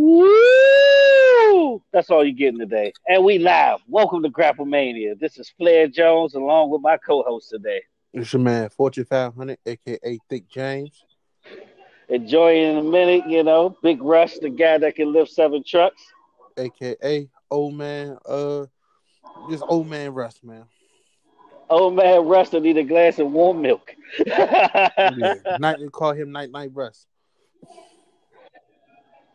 Woo! That's all you're getting today. And we live. Welcome to Grapple Mania. This is Flair Jones along with my co-host today. It's your man, Fortune 500, aka Thick James. Enjoy in a minute, you know, Big Rush, the guy that can lift seven trucks. aka Old Man, uh, just Old Man Russ, man. Old man Russ to need a glass of warm milk. Yeah. Night, call him Night Night Russ.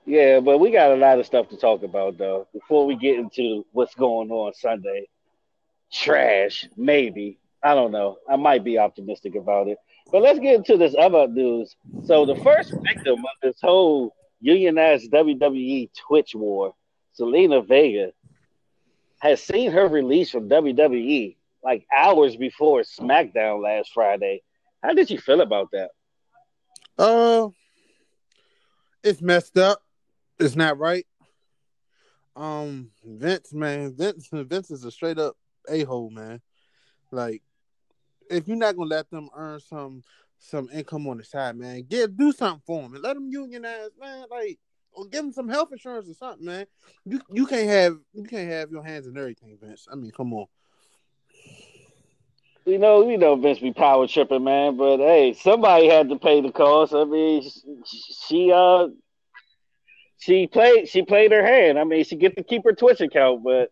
Yeah, but we got a lot of stuff to talk about though. Before we get into what's going on Sunday, trash, maybe. I don't know. I might be optimistic about it. But let's get into this other news. So the first victim of this whole unionized WWE Twitch war, Zelina Vega, has seen her release from WWE like hours before SmackDown last Friday. How did you feel about that? Uh, it's messed up. It's not right. Um, Vince, man, Vince, Vince is a straight up a hole, man. Like, if you're not gonna let them earn some some income on the side, man, get do something for them and let them unionize, man. Like, or give them some health insurance or something, man. You you can't have you can't have your hands in everything, Vince. I mean, come on. You know, you know Vince be power tripping, man. But hey, somebody had to pay the cost. I mean, she uh, she played she played her hand. I mean, she get to keep her Twitch account, but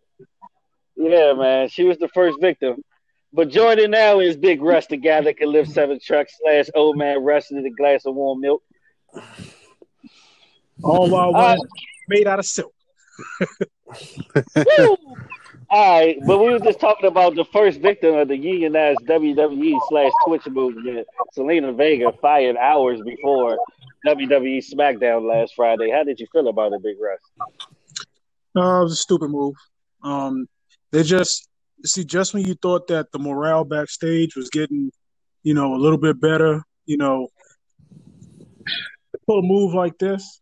yeah, man, she was the first victim. But joining now is Big Russ, the guy that can lift seven trucks slash old man Russ in a glass of warm milk. All while Uh, made out of silk. All right, but we were just talking about the first victim of the unionized WWE slash Twitch movement, Zelina Vega, fired hours before WWE SmackDown last Friday. How did you feel about it, Big Russ? Uh, it was a stupid move. Um, they just see just when you thought that the morale backstage was getting, you know, a little bit better, you know, pull a move like this.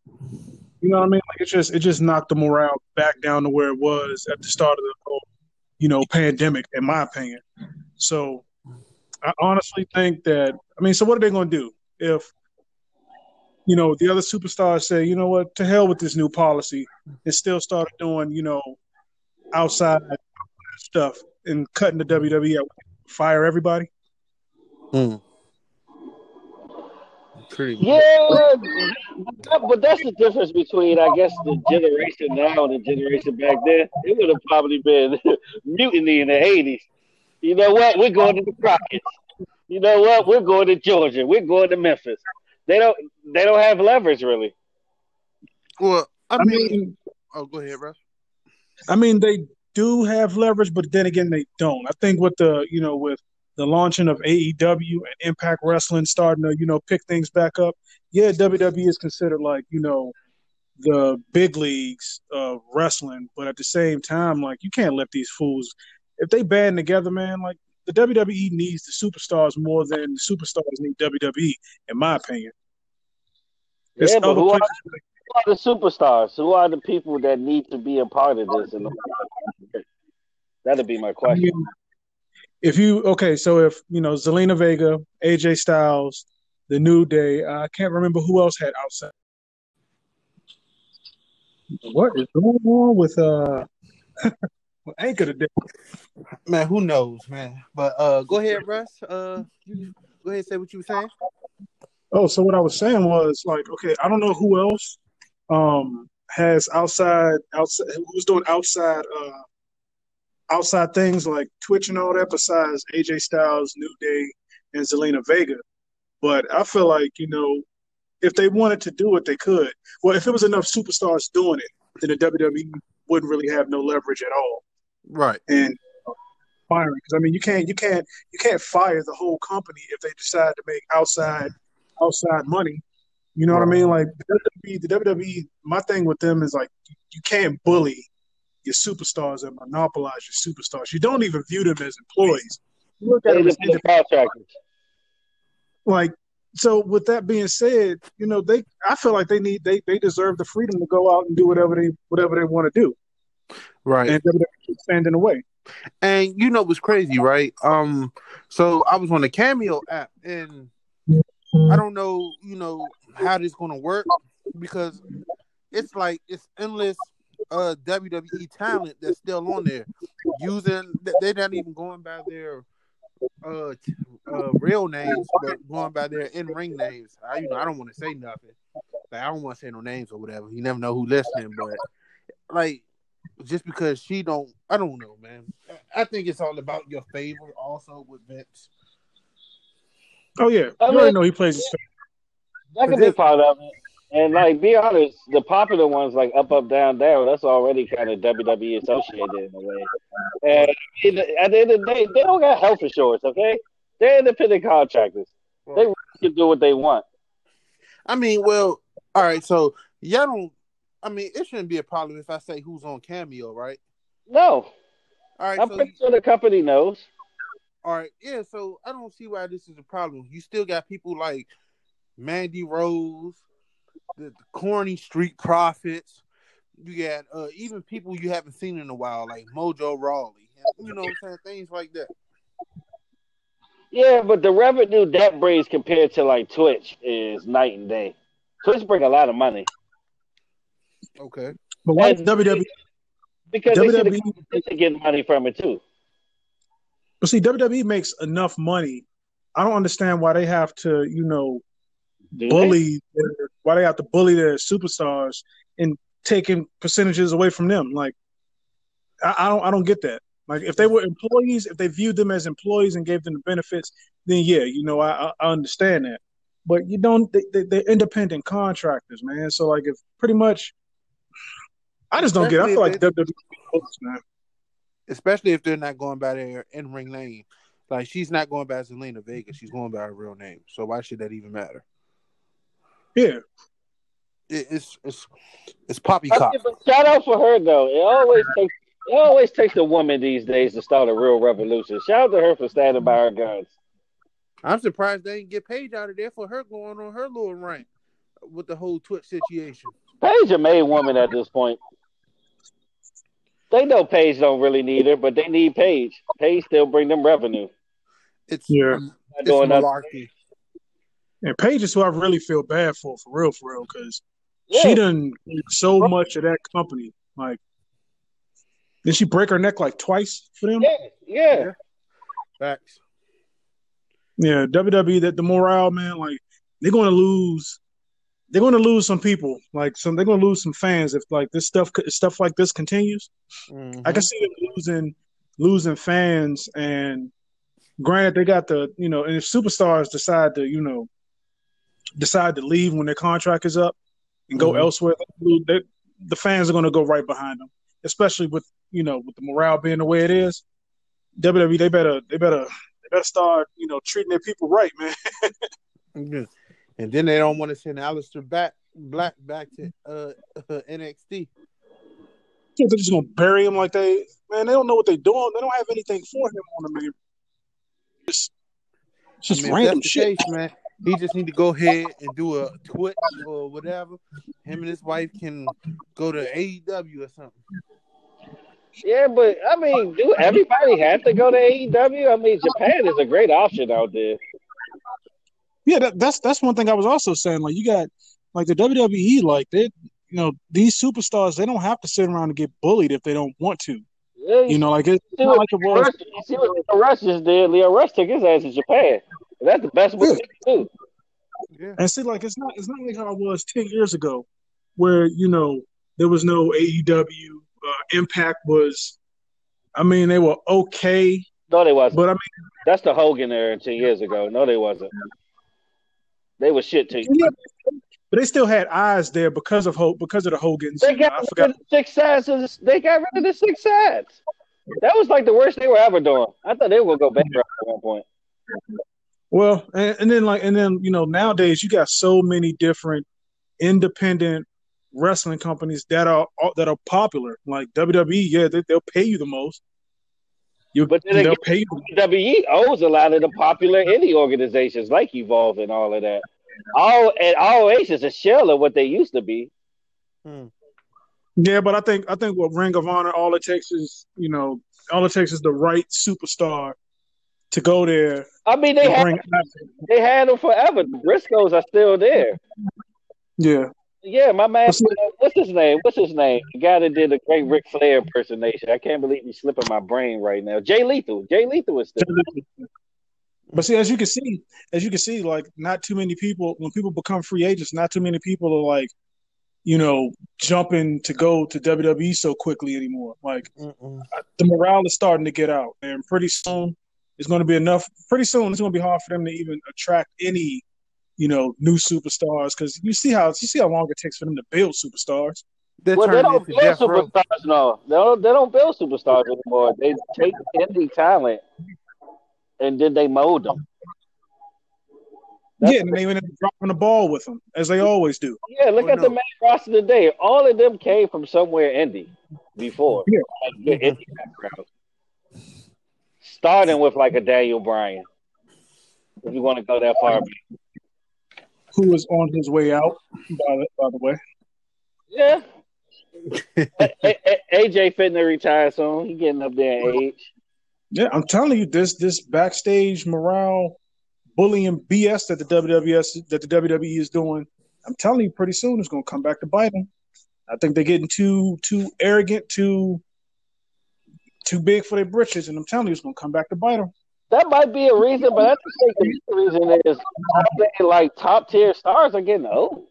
You know what I mean? Like it just it just knocked the morale back down to where it was at the start of the whole, you know, pandemic, in my opinion. So I honestly think that I mean, so what are they gonna do if you know the other superstars say, you know what, to hell with this new policy and still started doing, you know, outside stuff and cutting the WWE out, fire everybody? Mm. Pretty Yeah, but- but that's the difference between, I guess, the generation now and the generation back then. It would have probably been mutiny in the '80s. You know what? We're going to the Crockett's. You know what? We're going to Georgia. We're going to Memphis. They don't. They don't have leverage really. Well, I I mean, mean, oh, go ahead, Russ. I mean, they do have leverage, but then again, they don't. I think with the you know with the launching of AEW and Impact Wrestling starting to you know pick things back up, yeah, WWE is considered like you know the big leagues of wrestling, but at the same time, like you can't let these fools if they band together, man. Like the WWE needs the superstars more than the superstars need WWE, in my opinion. There's Yeah, but who are, who are the superstars? Who are the people that need to be a part of this? And that'd be my I question. mean, if you okay, so if you know Zelina Vega, AJ Styles, the New Day, I can't remember who else had outside. What is going on with uh with Anchor today? Man, who knows, man? But uh, go ahead, Russ. Uh, you, go ahead, and say what you were saying. Oh, so what I was saying was like, okay, I don't know who else um has outside outside who's doing outside uh outside things like Twitch and all that besides AJ Styles, New Day, and Zelina Vega. But I feel like, you know, if they wanted to do it, they could. Well, if it was enough superstars doing it, then the WWE wouldn't really have no leverage at all. Right. And uh, firing, because I mean, you can't, you can't, you can't fire the whole company if they decide to make outside, outside money. You know what I mean? Like the WWE, the WWE. My thing with them is like, you can't bully your superstars and monopolize your superstars. You don't even view them as employees. You look at They them as contractors. like so with that being said you know they i feel like they need they they deserve the freedom to go out and do whatever they whatever they want to do Right. and WWE keeps standing away And you know what's crazy, right? Um, so I was on the Cameo app, and I don't know, you know, how this gonna work because it's like it's endless uh WWE talent that's still on there using. They're not even going by their uh, uh real names, but going by their in ring names. I you know I don't want to say nothing. Like I don't want to say no names or whatever. You never know who listening, but like just because she don't, I don't know, man. I think it's all about your favor. Also with Vince. Oh yeah, I you mean- already know he plays his favorite. That could be part of it. And like, be honest, the popular ones like up, up, down, down. That's already kind of WWE associated in a way. And I mean, at the end of the day, they don't got health insurance. Okay, they're independent contractors. They can do what they want. I mean, well, all right. So y'all don't. I mean, it shouldn't be a problem if I say who's on Cameo, right? No, All right. I'm so pretty sure the company knows. All right, yeah. So I don't see why this is a problem. You still got people like Mandy Rose, the, the corny Street Profits. You got uh, even people you haven't seen in a while, like Mojo Rawley. You know what I'm saying? Things like that. Yeah, but the revenue that brings compared to like Twitch is night and day. Twitch bring a lot of money Okay. But why WWE? because they see the WWE competition getting money from it too. But see, WWE makes enough money. I don't understand why they have to, you know, Do they? bully. Their, why they have to bully their superstars and taking percentages away from them. Like, I, I don't, I don't get that. Like, if they were employees, if they viewed them as employees and gave them the benefits, then yeah, you know, I, I- understand that. But you don't. They, they, they're independent contractors, man. So like, if pretty much, I just don't get. It. I feel like WWE, man. Especially if they're not going by their in ring name. Like she's not going by Zelina Vega. She's going by her real name. So why should that even matter? Yeah, It, it's it's it's poppy I but shout out for her though. It always takes it always takes a woman these days to start a real revolution. Shout out to her for standing by her guns. I'm surprised they didn't get Paige out of there for her going on her little rant with the whole Twitch situation. Paige a made woman at this point. They know Paige don't really need her, but they need Paige. Paige still bring them revenue. It's Yeah. Um, Not it's doing malarkey. and Paige is who I really feel bad for, for real, for real, because Yeah. she done so much of that company. Like, did she break her neck like twice for them? Yeah, yeah. Facts. Yeah, WWE. That the morale, man. Like, they're going to lose. They're going to lose some people. Like, some they're going to lose some fans if like this stuff stuff like this continues. Mhm. I can see them losing losing fans. And granted, they got the you know, and if superstars decide to you know decide to leave when their contract is up and go Mhm. elsewhere, they, they, the fans are going to go right behind them. Especially with you know with the morale being the way it is. WWE, they better they better they better start you know treating their people right, man. Yeah. And then they don't want to send Aleister back Black back to uh, NXT. They're just gonna bury him like they man. They don't know what they're doing. They don't have anything for him on the main. Just, it's just I mean, random shit. case, man. He just need to go ahead and do a Twitch or whatever. Him and his wife can go to AEW or something. Yeah, but I mean, do everybody have to go to AEW? I mean, Japan is a great option out there. Yeah, that, that's that's one thing I was also saying. Like you got like the WWE, like they, you know, these superstars, they don't have to sit around and get bullied if they don't want to. Yeah, You know, like it's not like it Lio was. Rush, you see what Lio Rush just did? Lio Rush took his ass to Japan. That's the best way to do. Yeah. And see, like it's not it's not like how it was ten years ago, where you know there was no AEW. Uh, Impact was, I mean, they were okay, No, they wasn't. but I mean, That's the Hogan era ten years ago. No, they wasn't. They were shit too. yeah, but they still had eyes there because of Hope, because of the Hogans. They got rid of the six sides. They got rid of the six sides. That was like the worst they were ever doing. I thought they were gonna go bankrupt at one point. Well, and, and then like and then you know nowadays you got so many different independent wrestling companies that are that are popular. Like WWE, yeah, they, they'll pay you the most. You, But then they'll again- pay you. WWE owes a lot of the popular indie organizations like Evolve and all of that. All and all H is a shell of what they used to be. Hmm. Yeah, but I think I think what Ring of Honor, all it takes is you know, all it takes is the right superstar to go there I mean, they and had bring. they had them forever. The Briscoes are still there. Yeah, Yeah, my man. What's his- uh, What's his name? What's his name? The guy that did a great Ric Flair impersonation. I can't believe he's slipping my brain right now. Jay Lethal. Jay Lethal is still. But see, as you can see, as you can see, like not too many people when people become free agents, not too many people are like, you know, jumping to go to WWE so quickly anymore. Like Mm-mm. the morale is starting to get out, and pretty soon it's going to be enough. Pretty soon it's going to be hard for them to even attract any, you know, new superstars because you see how you see how long it takes for them to build superstars. They're Well, they don't build Jeff Rowe. superstars. No, they don't. They don't build superstars anymore. They take indie talent and then they mold them. That's yeah, and they even dropping the ball with them as they always do. Yeah, look Oh, at the no. main roster today. All of them came from somewhere indie before. Yeah. Like good indie background. Starting with like a Daniel Bryan. If you want to go that far. Who is on his way out? By the, by the way, Yeah. AJ fitting to retire soon. He getting up there age. yeah, I'm telling you, this this backstage morale bullying BS that the WWS that the WWE is doing. I'm telling you, pretty soon it's going to come back to bite them. I think they're getting too too arrogant, too too big for their britches, and I'm telling you, it's going to come back to bite them. That might be a reason, but I just think the reason is all they like top tier stars are getting old.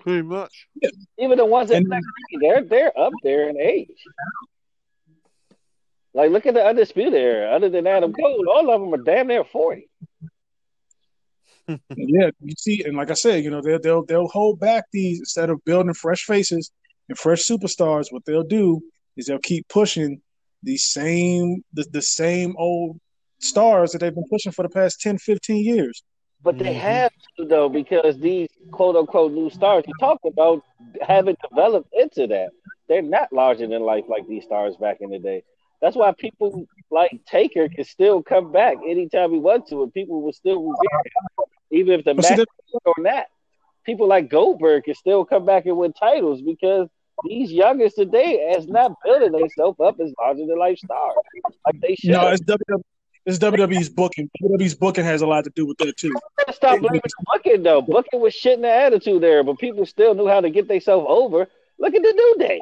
Pretty much. Even the ones that And- they're they're up there in age. Like look at the undisputed era. Other than Adam Cole, all of them are damn near forty. Yeah, you see, and like I said, you know, they'll they'll they'll hold back these instead of building fresh faces and fresh superstars. What they'll do is they'll keep pushing the same the, the same old stars that they've been pushing for the past 10, 15 years. But they Mhm. have to though, because these quote unquote new stars you talked about haven't developed into that. They're not larger than life like these stars back in the day. That's why people like Taker can still come back anytime he wants to, and people will still revere him, even if the But see, match that- or not. People like Goldberg can still come back and win titles because these youngest today has not building themselves up as larger than life stars like they should. no, it's WWE. It's WWE's booking. WWE's booking has a lot to do with that too. stop blaming the booking though. Booking was shit in the attitude there, but people still knew how to get themselves over. Look at the New Day.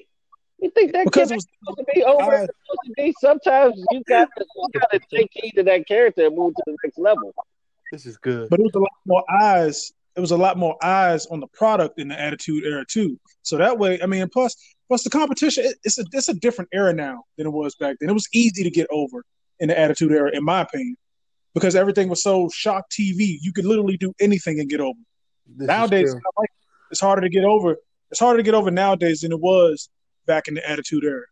You think that Because kid it was supposed to be over? I- It's supposed to be. Sometimes you got to you got to take heed to that character and move to the next level. This is good. but it was a lot more eyes. It was a lot more eyes on the product in the Attitude Era too. So that way, I mean, plus plus the competition, it, it's a it's a different era now than it was back then. It was easy to get over in the Attitude Era, in my opinion, because everything was so shock TV. You could literally do anything and get over. This nowadays, it's, true. like, it's harder to get over. It's harder to get over nowadays than it was back in the Attitude Era.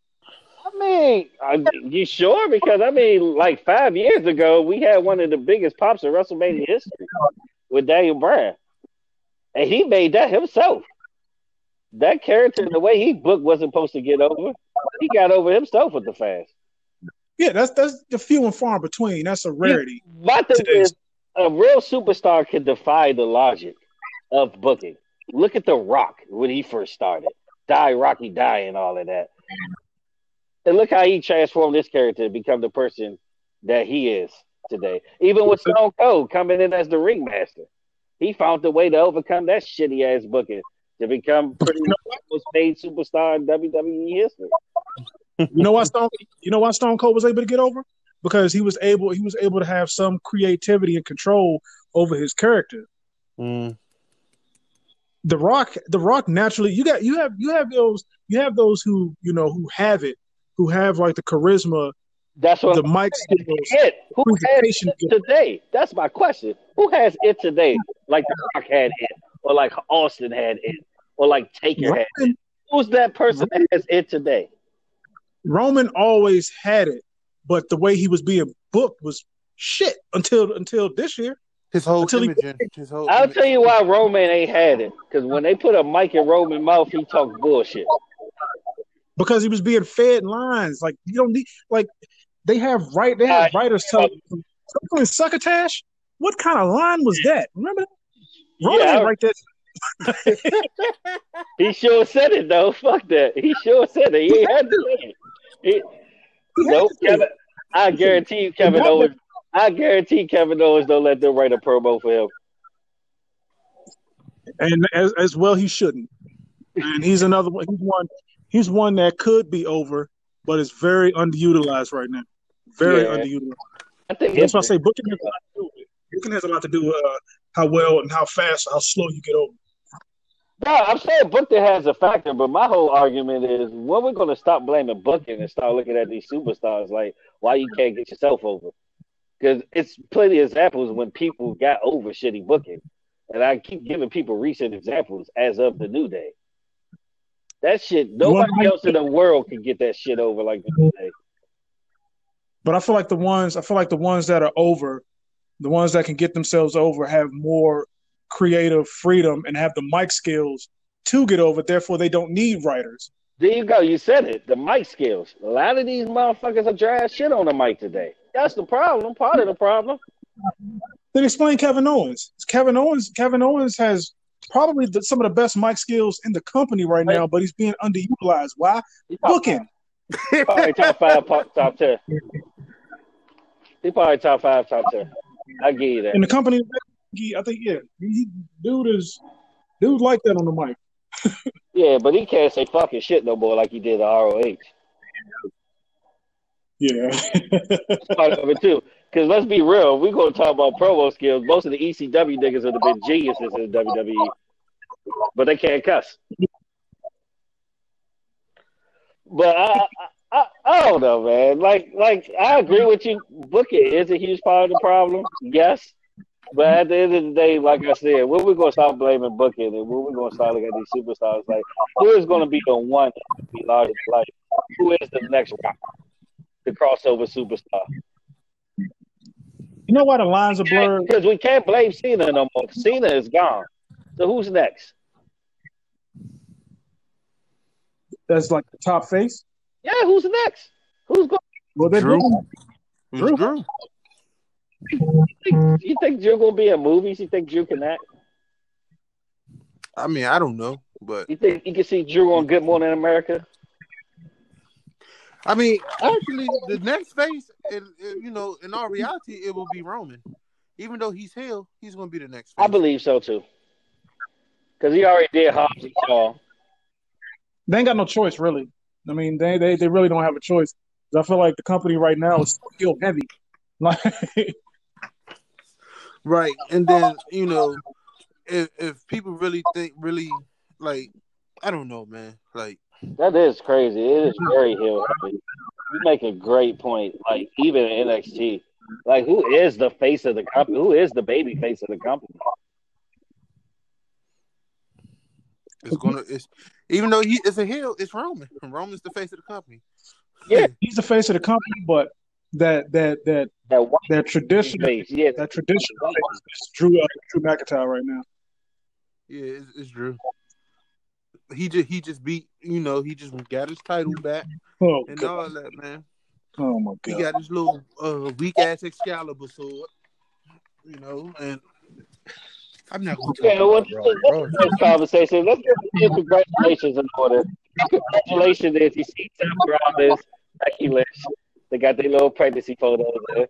I mean, I, you sure? Because I mean, like five years ago, we had one of the biggest pops in WrestleMania history with Daniel Bryan, and he made that himself. That character, the way he booked, wasn't supposed to get over. He got over himself with the fast. Yeah, that's that's the few and far between. That's a rarity. My thing is, a real superstar can defy the logic of booking. Look at The Rock when he first started. Die, Rocky, die, and all of that. And look how he transformed this character to become the person that he is today. Even with Stone Cold coming in as the ringmaster, he found the way to overcome that shitty ass booking to become pretty much the most paid superstar in WWE history. You know why Stone? You know why Stone Cold was able to get over? Because he was able he was able to have some creativity and control over his character. Mm. The Rock, The Rock, naturally you got you have you have those you have those who you know who have it, who have like the charisma, That's what the I'm mic skills. it. Who has it today? That's my question. Who has it today? Like The Rock had it, or like Austin had it, or like Taker had it. Who's that person that has it today? Roman always had it, but the way he was being booked was shit until until this year. His whole Until he- His whole I'll image- tell you why Roman ain't had it. Because when they put a mic in Roman mouth, he talk bullshit. because he was being fed lines. Like you don't need like they have right they have Uh, writers tell something succotash. What kind of line was that? Remember that? Yeah, didn't write that. He sure said it though. Fuck that. He sure said it. He had to say it. He, had nope, to say it. Kevin. I guarantee you, Kevin Owens. I guarantee Kevin Owens don't let them write a promo for him. and as as well he shouldn't. And he's another one. He's one. He's one that could be over, but is very underutilized right now. Very Yeah. underutilized. I think That's why I say booking has a lot to do with it. Booking has a lot to do with uh, how well and how fast, how slow you get over. No, I'm saying Booking has a factor, but my whole argument is when we're going to stop blaming Booking and start looking at these superstars like why you can't get yourself over. Because it's plenty of examples when people got over shitty booking. And I keep giving people recent examples as of the New Day. That shit, nobody else in the world can get that shit over like the New Day. But I feel like the ones I feel like the ones that are over, the ones that can get themselves over have more creative freedom and have the mic skills to get over. Therefore, they don't need writers. There you go. You said it. The mic skills. A lot of these motherfuckers are dry as shit on the mic today. That's the problem. Part of the problem. Then explain Kevin Owens. Kevin Owens. Kevin Owens has probably the, some of the best mic skills in the company right now, but he's being underutilized. Why? Booking. Probably top five, top, top ten. He probably top five, top ten. I give you that. In the company, I think yeah, he, dude is dude like that on the mic. Yeah, but he can't say fucking shit no more like he did at ROH. Yeah. Part of it too. Because let's be real, we're gonna talk about promo skills. Most of the ECW niggas would have been geniuses in WWE, but they can't cuss. But I, I, I, I don't know, man. Like, like I agree with you. Booking is a huge part of the problem. Yes, but at the end of the day, like I said, when we're gonna stop blaming booking and when we're gonna start looking at these superstars, like who is gonna be the one to be larger than life? Who is the next rock? The crossover superstar. you know why the lines are blurred? Because we can't blame Cena no more. Cena is gone. So who's next? That's like the top face. Yeah, who's next? Who's going? Well, they're Drew. doing- Who's Drew? You think Drew gonna be in movies? You think Drew can act? I mean, I don't know, but You think you can see Drew on Good Morning America? I mean, actually, the next face, it, it- you know, in our reality, it will be Roman. Even though he's heel, he's going to be the next. I believe so too. Because he already did Hobbs and Shaw. They ain't got no choice really. I mean, they they, they really don't have a choice. I feel like the company right now is still heavy. Like Right, and then you know, if if people really think, really like, I don't know, man. Like, That is crazy. It is very heel heavy. You make a great point. Like even NXT, like who is the face of the company? Who is the baby face of the company? It's gonna, it's even though he is a heel, it's Roman. Roman's the face of the company. Yeah. he's the face of the company, but that that that That one that tradition. Yeah, that tradition is Drew uh, Drew McIntyre right now. Yeah, it's, it's Drew. He just he just beat, you know, he just got his title back Oh and god. all that, man. Oh my God! He got his little uh, weak ass Excalibur sword, you know, and I'm not going to talk Yeah, well. Raw. let's this conversation. Let's get congratulations in order. Congratulations if you see Seth Rollins, Becky Lynch. They got their little pregnancy photos there.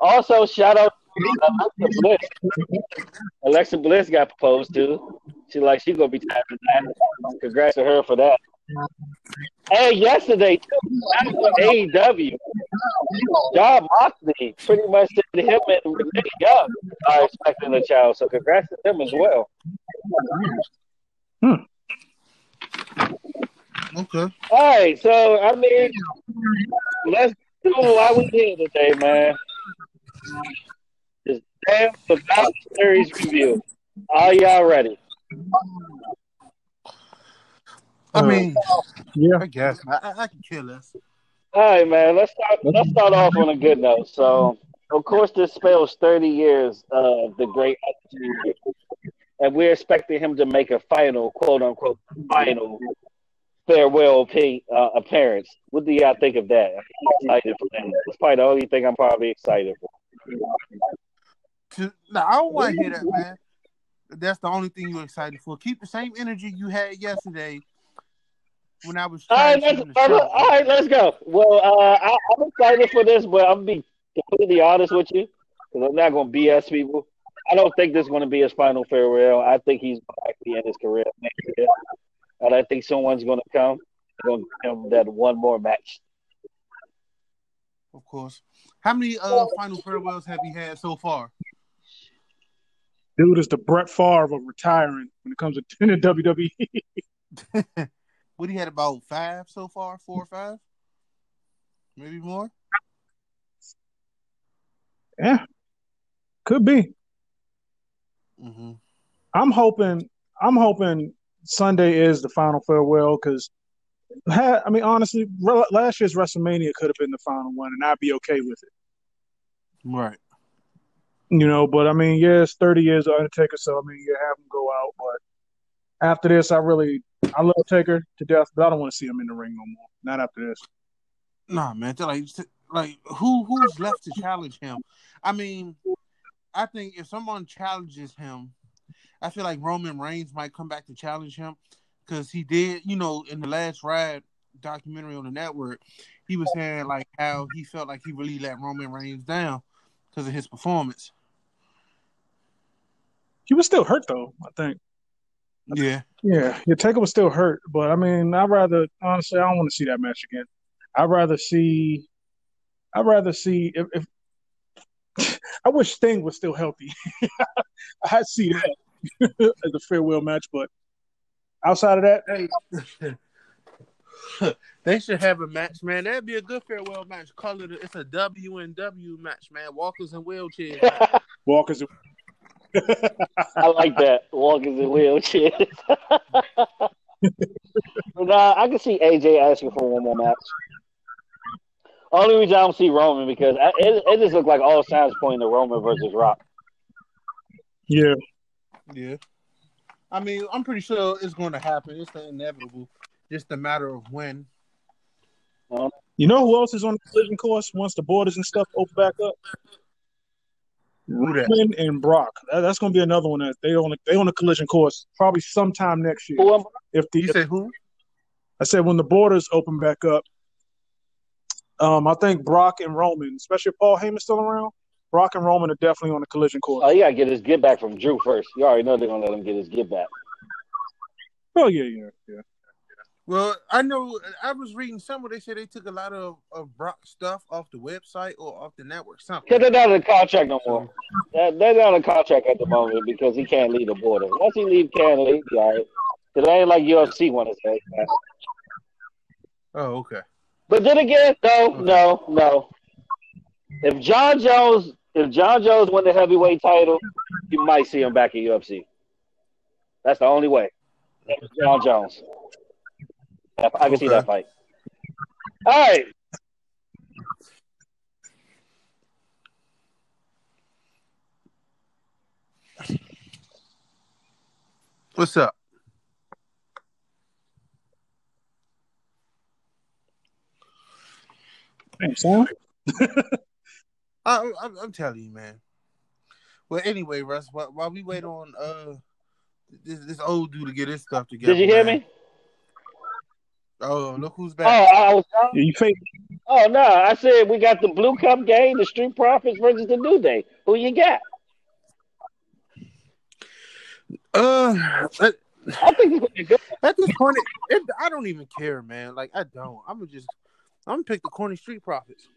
Also, shout out to uh, Alexa Bliss. Alexa Bliss got proposed to. She like she gonna be tired of that. Congrats to her for that. And yesterday too, back AEW, Jon Moxley pretty much said to him and Renee Young are expecting a child. So congrats to them as well. Hmm. Okay. All right, so I mean, let's do why we here today, man. This damn Survivor Series review. Are y'all ready? I mean, Yeah. I guess I, I, I can kill this. All right, man. Let's start. Let's start off on a good note. So, of course, this spells thirty years of the great, and we're expecting him to make a final, quote unquote, final farewell uh, appearance. What do y'all think of that? I'm excited for that. That's probably the only thing I'm probably excited for. To, no, I don't want to hear that, man. That's the only thing you're excited for. Keep the same energy you had yesterday when I was All right, let's, the show. all right, let's go. Well, uh, I, I'm excited for this, but I'm gonna be completely honest with you because I'm not gonna BS people. I don't think this is going to be his final farewell. I think he's going to end his career next year, and I think someone's going to come and going to give him that one more match. Of course. How many uh final farewells have you had so far? Dude is the Brett Favre of retiring when it comes to the WWE. what he had about five so far, four or five, maybe more. Yeah, could be. Mm-hmm. I'm hoping. I'm hoping Sunday is the final farewell because, I mean, honestly, last year's WrestleMania could have been the final one, and I'd be okay with it. Right. You know, but I mean, yeah, it's 30 years of Undertaker, so I mean, you have him go out. But after this, I really, I love Taker to death, but I don't want to see him in the ring no more. Not after this. Nah, man. Like, like who who's left to challenge him? I mean, I think if someone challenges him, I feel like Roman Reigns might come back to challenge him because he did, you know, in the last ride documentary on the network, he was saying like how he felt like he really let Roman Reigns down because of his performance. He was still hurt though, I think. Yeah. Yeah. Your Taker was still hurt, but I mean, I'd rather honestly, I don't want to see that match again. I'd rather see. I'd rather see if. if I wish Sting was still healthy. I'd see that as a farewell match, but outside of that, hey, they should have a match, man. That'd be a good farewell match. Call it. A, it's a W and W match, man. Walkers and wheelchairs. Walkers. I like that. Walkers in wheelchairs. but uh, I can see AJ asking for one more match. Only reason I don't see Roman because I, it, it just looks like all signs pointing to Roman versus Rock. Yeah. Yeah. I mean, I'm pretty sure it's going to happen. It's inevitable. Just a matter of when. You know who else is on the collision course once the borders and stuff open back up? Roman and Brock. That, that's going to be another one that they on a, they on a collision course probably sometime next year. Who if the you if, said who? I said when the borders open back up. Um, I think Brock and Roman, especially if Paul Heyman's still around, Brock and Roman are definitely on the collision course. Oh, you gotta get his get back from Drew first. You already know they're gonna let him get his get back. Oh yeah, yeah, yeah. Well, I know I was reading somewhere they said they took a lot of, of Brock stuff off the website or off the network. Something. Because they're not in contract no more. They're, they're not in contract at the moment because he can't leave the border. Once he leave Canada, he'll be all right. Because ain't like UFC want to say. Oh, okay. But then again, no, no, no. If Jon Jones, if Jon Jones won the heavyweight title, you might see him back in UFC. That's the only way. Jon Jones. I can okay. see that fight. All right. What's up? Thanks, Sam. I, am telling you, man. Well, anyway, Russ, while, while we wait on uh this, this, old dude to get his stuff together. Did you hear man. me? Oh, look who's Oh, back. I was. Yeah, you fake. Oh no, I said we got the Blue Cup game, the Street Profits versus the New Day. Who you got? Uh, at, I think it's gonna be good. at this point, it, it, I don't even care, man. Like I don't. I'm gonna just, I'm gonna pick the corny Street Profits.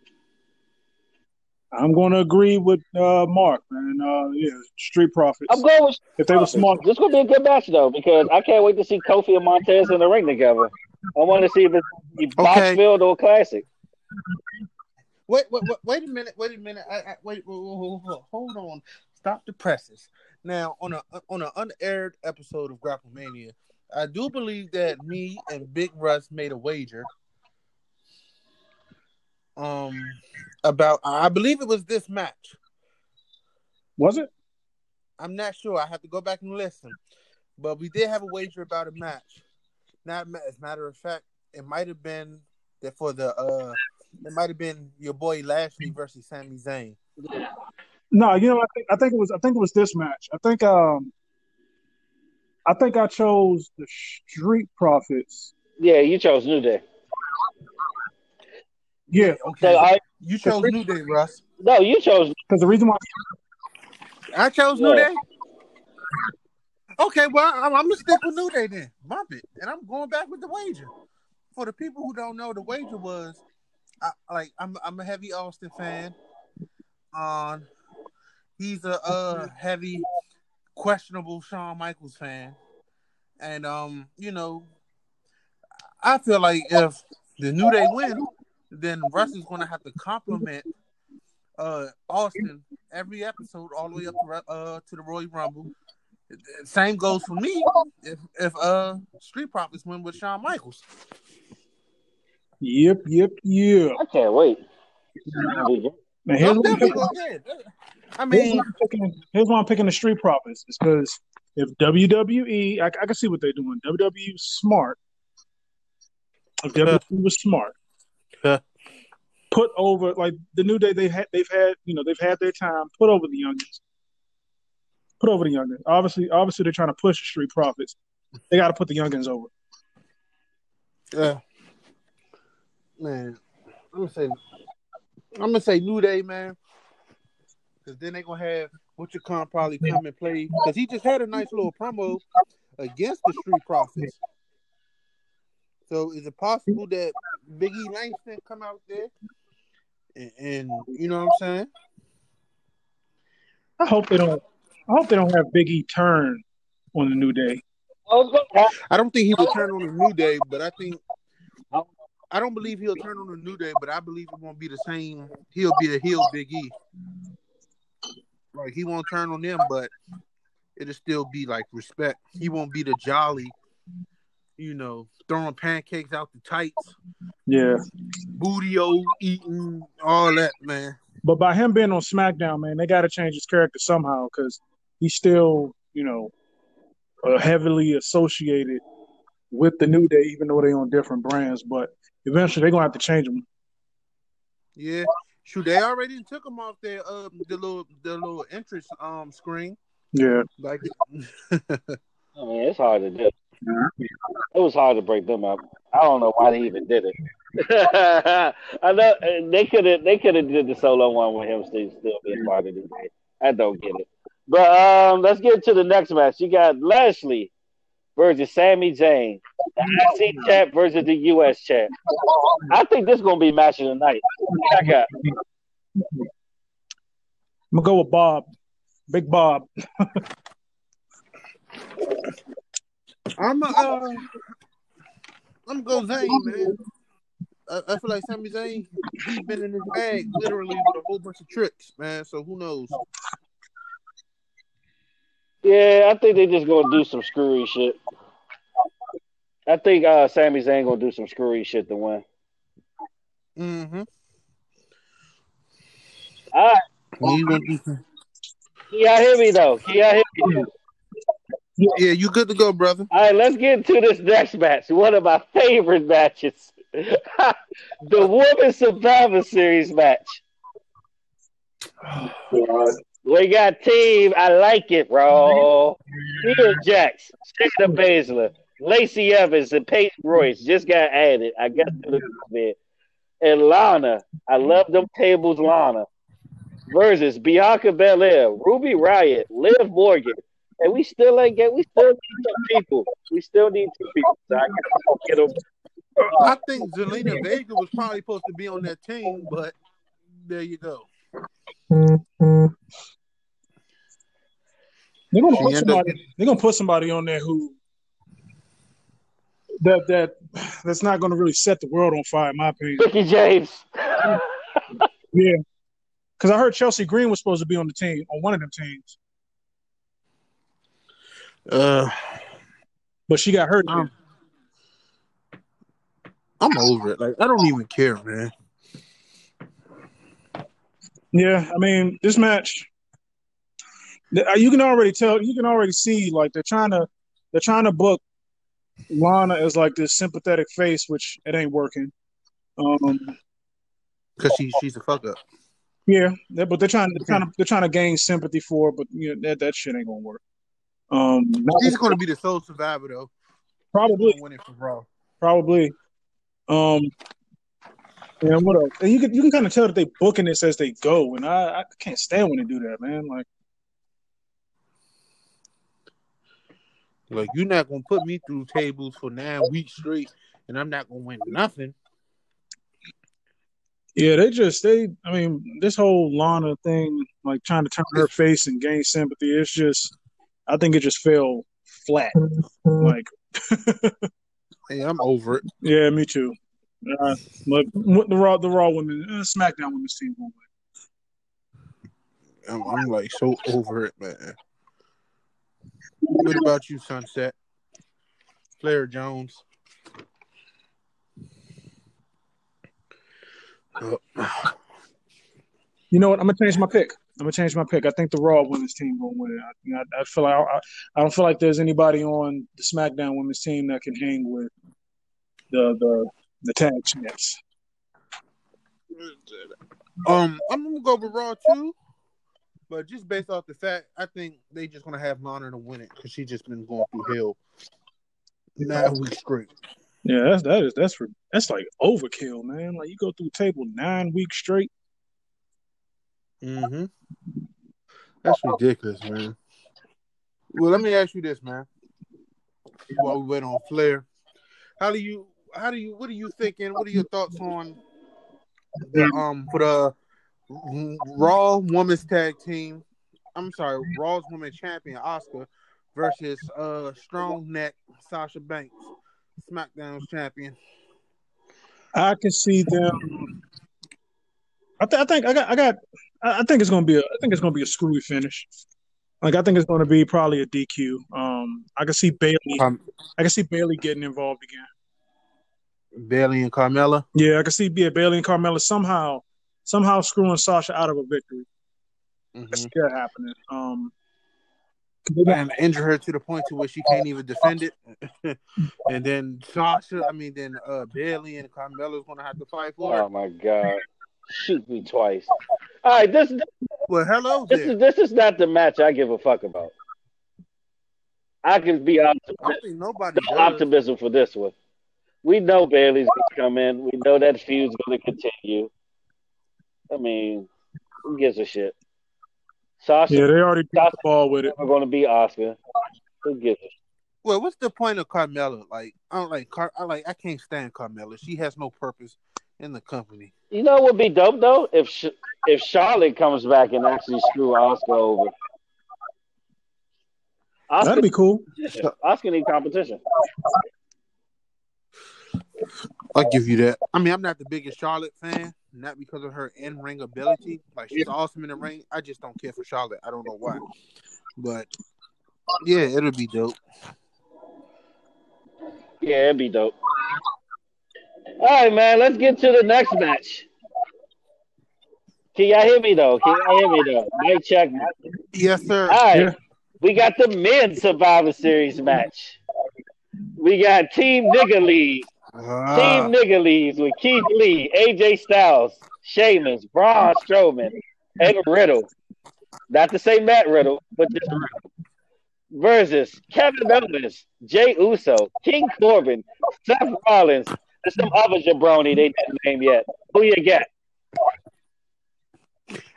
I'm going to agree with uh, Mark, man. Uh, yeah, Street Profits. I'm going with if they were smart. This gonna be a good match though because I can't wait to see Kofi and Montez in the ring together. I want to see if it's Okay. Boxfield or Classic. Wait, wait, wait, wait a minute. Wait a minute. I, I, wait, wait, wait, wait, hold on. Stop the presses. Now, on a on an unaired episode of Grapplemania, I do believe that me and Big Russ made a wager. Um, about I believe it was this match. Was it? I'm not sure. I have to go back and listen. But we did have a wager about a match. Not as a matter of fact, it might have been that for the uh, it might have been your boy Lashley versus Sami Zayn. No, you know, I think I think it was I think it was this match. I think um, I think I chose the Street Profits. Yeah, you chose New Day. Yeah, Okay, So I you chose New Day, Russ. no, you chose because the reason why I chose New Yeah. Day. Okay, well, I'm, I'm gonna stick with New Day then. Bump it, and I'm going back with the wager. For the people who don't know, the wager was, I, like, I'm I'm a heavy Austin fan. On, he's a uh heavy, questionable Shawn Michaels fan, and um, you know, I feel like if the New Day win, then Russ is gonna have to compliment uh Austin every episode all the way up to uh to the Royal Rumble. Same goes for me if if uh Street Profits win with Shawn Michaels. Yep, yep, yep. I can't wait. Now, here's I'm what I'm picking. gonna get it. I Here's mean, why I'm picking, here's why I'm picking the Street Profits. Is because if WWE, I, I can see what they're doing. WWE smart. If WWE was smart, put over like the New Day. They had, they've had, you know, they've had their time. Put over the youngins. Put over the youngins. Obviously, obviously, they're trying to push the Street Profits. They got to put the youngins over. Yeah, man, I'm gonna say, I'm gonna say New Day, man, because then they gonna have Butcher Khan probably come and play because he just had a nice little promo against the Street Profits. So is it possible that Big E Langston come out there and, and you know what I'm saying? I hope they don't. I hope they don't have Big E turn on the New Day. I was gonna- I don't think he will turn on the New Day, but I think I don't believe he'll turn on the New Day, but I believe it won't be the same. He'll be a heel Big E. Like he won't turn on them, but it'll still be like respect. He won't be the jolly, you know, throwing pancakes out the tights, Yeah, bootio eating, all that, man. but by him being on SmackDown, man, they got to change his character somehow because he's still, you know, uh, heavily associated with the New Day, even though they on different brands. But eventually, they're gonna have to change him. Yeah. Shoot, they already took him off their uh the little the little entrance um screen. Yeah, Like I mean, it's hard to do. It was hard to break them up. I don't know why they even did it. I know uh, they could have they could have did the solo one with him still still being part of the game. I don't get it. But um, let's get to the next match. You got Lashley versus Sami Zayn, the IC champ versus the US champ. I think this is gonna be match of the night. Check out. I'm gonna go with Bob, Big Bob. I'm a, uh, I'm gonna go Zayn, man. I, I feel like Sami Zayn, he's been in his bag literally with a whole bunch of tricks, man. So who knows? Yeah, I think they're just gonna do some screwy shit. I think uh Sami Zayn gonna do some screwy shit to win. Mm-hmm. All right, He gonna do can y'all hear me though? Can y'all hear me? Yeah, you good to go, brother. All right, let's get into this next match. One of my favorite matches, the Women's Survivor Series match. We got team. I like it, bro. Nia Jax, Shayna Baszler, Lacey Evans, and Peyton Royce just got added. I got to the bit. And Lana, I love them tables, Lana, versus Bianca Belair, Ruby Riott, Liv Morgan, and we still ain't get. We still need two people. We still need two people. So I gotta get them. I think Zelina Vega was probably supposed to be on that team, but there you go. They're gonna put somebody. They're gonna put somebody on there who that that that's not gonna really set the world on fire, in my opinion. Mickie James. Yeah, because I heard Chelsea Green was supposed to be on the team on one of them teams, Uh, but she got hurt. Um, I'm over it. Like I don't even care, man. Yeah, I mean this match, uh, you can already tell. You can already see like they're trying to they're trying to book Lana as like this sympathetic face, which it ain't working. Um, Cause she she's a fuck up. yeah, but they're trying they're trying to they're trying to gain sympathy for, her, but you know that that shit ain't gonna work. Um, She's gonna be the sole survivor though. probably Winning for Raw. probably. Um, yeah, what else? And you can you can kind of tell that they booking this as they go, and I, I can't stand when they do that, man. Like, like you're not gonna put me through tables for nine weeks straight, and I'm not gonna win nothing. Yeah, they just they. I mean, this whole Lana thing, like trying to turn her face and gain sympathy, it's just. I think it just fell flat. Like, hey, I'm over it. Yeah, me too. Uh, but the raw, the raw women, uh, SmackDown women's team won't win. I'm, I'm like so over it, man. What about you, Sunset? Flair Jones. Oh, You know what? I'm gonna change my pick. I'm gonna change my pick. I think the Raw women's team will win. I, I, I feel like I, I don't feel like there's anybody on the SmackDown women's team that can hang with the the the tag champs. um, I'm gonna go with Raw too, but just based off the fact, I think they just gonna have Lana to win it because she just been going through hell nine weeks straight. Yeah, that's that is that's for that's like overkill, man. Like you go through table nine weeks straight. Mm-hmm. That's ridiculous, man. Well, let me ask you this, man. While we wait on Flair, how do you, how do you, what are you thinking? What are your thoughts on the um for the Raw Women's Tag Team? I'm sorry, Raw's Women Champion Asuka versus uh Strong Neck Sasha Banks, SmackDown's champion. I can see them. I, th- I think I got I got I I think it's gonna be a I think it's gonna be a screwy finish. Like I think it's gonna be probably a DQ. Um, I can see Bayley. Um, I can see Bayley getting involved again. Bayley and Carmella. Yeah, I can see yeah, Bayley and Carmella somehow somehow screwing Sasha out of a victory. I Mhm. see that happening. Um, 'cause they got- and injure her to the point to where she can't even defend it. and then Sasha, I mean, then uh, Bayley and Carmella's gonna have to fight for Oh it. my god. Shoot me twice. All right, this Well, hello this there. is this is not the match I give a fuck about. I can be optimistic, don't think nobody no does. optimism for this one. We know Bayley's gonna come in. We know that feud's gonna continue. I mean, who gives a shit? Sasha yeah, they already dropped the ball with it. We're gonna be Asuka. Who gives a shit? Well, what's the point of Carmella? Like, I don't like Car. I like. I can't stand Carmella. She has no purpose in the company. You know what would be dope though? If Sh- if Charlotte comes back and actually screw Asuka over. Asuka, That'd be cool. Asuka need competition. I'll give you that. I mean, I'm not the biggest Charlotte fan, not because of her in ring ability. Like, she's awesome in the ring. I just don't care for Charlotte. I don't know why. But yeah, it'll be dope. Yeah, it'd be dope. All right, man. Let's get to the next match. Can y'all hear me though? Can y'all hear me though? Mic check. Yes, sir. All right, Yeah. we got the men's Survivor Series match. We got Team Nigga League. Ah, Team Nigga Leagues with Keith Lee, AJ Styles, Sheamus, Braun Strowman, and Riddle. Not to say Matt Riddle, but just Riddle. Versus Kevin Owens, Jey Uso, King Corbin, Seth Rollins, and some other jabroni they didn't name yet. Who you got?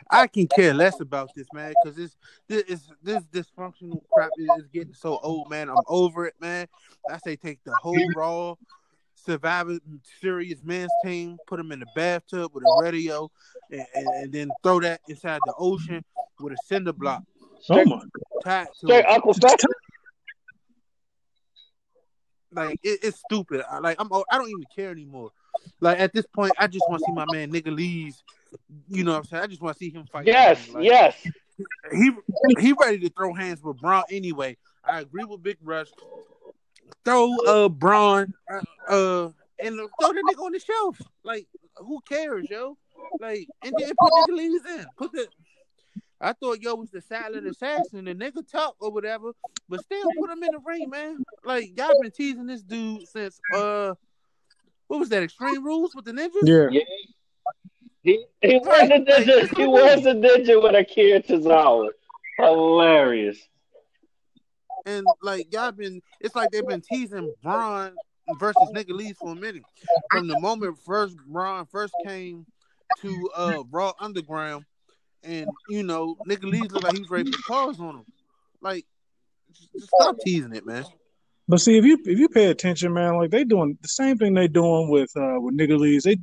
I can care less about this, man, because this this is this dysfunctional crap is getting so old, man. I'm over it, man. I say take the whole Raw Survivor Series Man's team, put them in the bathtub with a radio, and, and, and then throw that inside the ocean with a cinder block Oh Straight, my! tied to straight. Uncle Fester? Like it, it's stupid. I, like I'm, I don't even care anymore. Like at this point, I just want to see my man Nigga Lee's. You know what I'm saying? I just want to see him fight. Yes, Like, yes. he he ready to throw hands with Braun anyway. I agree with Big Rush. Throw uh Braun uh, uh and throw the nigga on the shelf. Like who cares, yo? Like and then put nigga leaves in. Put the I thought yo was the silent assassin, the nigga talk or whatever, but still put him in the ring, man. Like y'all been teasing this dude since uh what was that? Extreme Rules with the ninjas? Yeah, Yeah. He, he was a ninja. He was a ninja with a Akira Tozawa. Hilarious. And like y'all been, it's like they've been teasing Braun versus Nigga Lee for a minute. From the moment first Braun first came to uh Raw Underground, and you know Lee looked like he was ready to paws on him. Like, just, stop teasing it, man. But see, if you if you pay attention, man, like they doing the same thing they doing with uh with nigga. They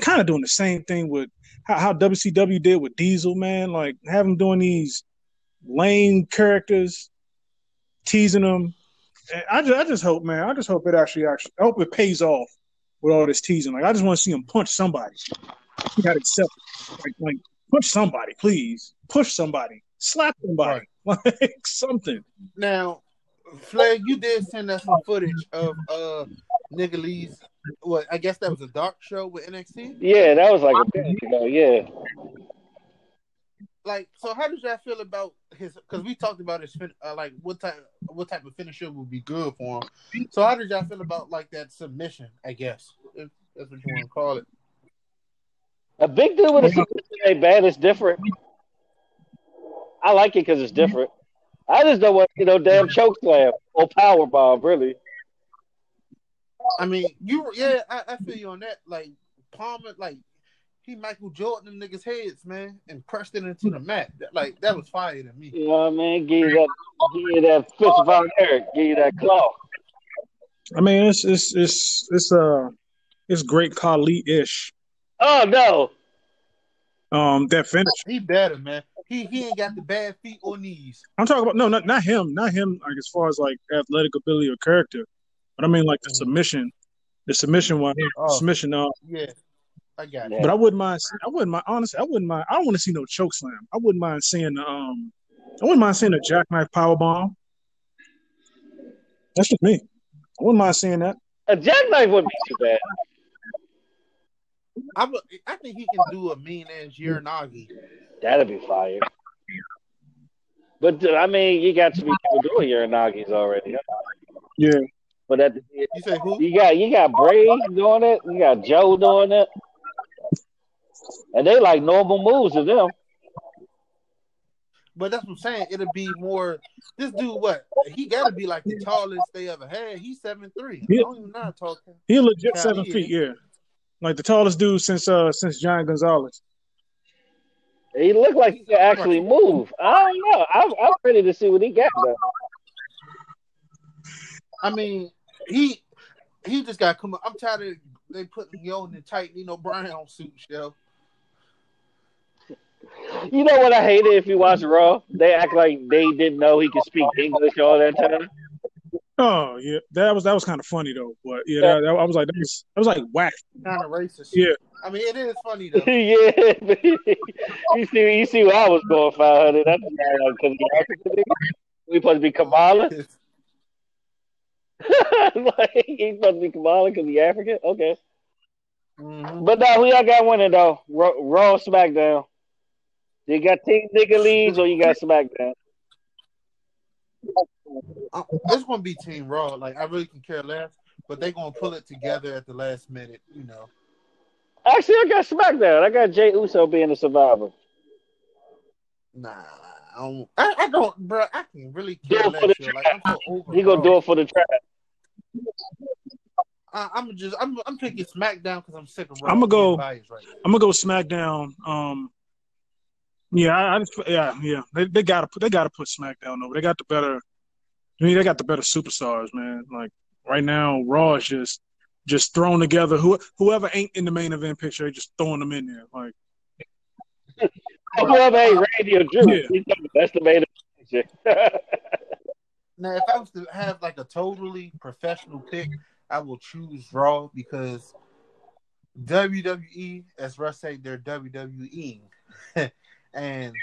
kind of doing the same thing with how, how WCW did with Diesel, man. Like have them doing these lame characters, teasing them. And I just I just hope, man. I just hope it actually actually. I hope it pays off with all this teasing. Like I just want to see him punch somebody. You got to accept it. Like, like punch somebody, please. Push somebody. Slap somebody. Like something. Now, Flag, you did send us some footage of uh nigga Lee's. What I guess that was a dark show with NXT. Yeah, that was like a minute ago. Yeah. Like, so how did y'all feel about his? Because we talked about his fin- uh, like what type what type of finisher would be good for him. So how did y'all feel about like that submission? I guess if that's what you want to call it. A big deal with a submission ain't bad. It's different. I like it because it's different. I just don't want you know damn choke slam or power bomb. Really, I mean, you yeah, I, I feel you on that. Like Palmer, like he Michael Jordan them niggas' heads, man, and crushed it into the mat. Like that was fire to me. you know what I mean? Give you that, give you that Fritz Von Erich, give you that claw. I mean, it's it's it's it's uh it's great Khali ish. Oh no, Um, that finish. He better, man. He he ain't got the bad feet or knees. I'm talking about no, not not him, not him. Like as far as like athletic ability or character, but I mean like the Mhm. submission, the submission one, Oh. submission. Uh, Yeah, I got it. But I wouldn't mind. I wouldn't mind. Honestly, I wouldn't mind. I don't want to see no choke slam. I wouldn't mind seeing um. I wouldn't mind seeing a jackknife power bomb. That's just me. I wouldn't mind seeing that. a jackknife wouldn't be too bad. I would, I think he can do a mean ass Uranage. That'd be fire. But uh, I mean, you got to be people doing your nagis already. Yeah. But at the, You say who? you got you got Bray doing it, you got Joe doing it, and they like normal moves to them. But that's what I'm saying. It'll be more. This dude, what? He got to be like the tallest they ever had. He's seven three. I Yeah. don't even know how. He legit seven he feet. Yeah, like the tallest dude since uh since Giant Gonzalez. He looked like he could actually move. I don't know. I'm, I'm ready to see what he got though. I mean, he he just got come. up. I'm tired of they putting yo in the tight Nino Brown suits, yo. You know what I hated if you watch Raw? They act like they didn't know he could speak English all that time. Oh yeah, that was that was kind of funny though. But yeah, that, that- I was like that was that was like whack. Kind of racist. Yeah. I mean, it is funny though. yeah, you see, you see where I was going, five hundred. That's because the African nigga. We supposed to be Kamala. like, he's supposed to be Kamala because he African. Okay, Mhm. but now who y'all got winning though? Raw, Raw or SmackDown. You got Team Nigga Leagues or you got SmackDown? Uh, It's gonna be Team Raw. Like I really can care less, but they gonna pull it together at the last minute. You know. Actually, I got SmackDown. I got Jey Uso being the survivor. Nah, I don't. I, I don't, bro. I can really care less. the Like I'm so over. He gonna Raw. do it for the trap. I, I'm just. I'm. I'm picking SmackDown because I'm sick of Raw. I'ma go- Right. I'm gonna go SmackDown. Um, yeah, I, I just, yeah, yeah. They they gotta put they gotta put SmackDown over. They got the better. I mean, they got the better superstars, man. Like right now, Raw is just just thrown together. Who whoever ain't in the main event picture, they just throwing them in there. Like Whoever ain't Randy or Drew, Yeah. that's the main picture. Now, if I was to have like a totally professional pick, I will choose Raw because WWE, as Russ say, they're WWEing, and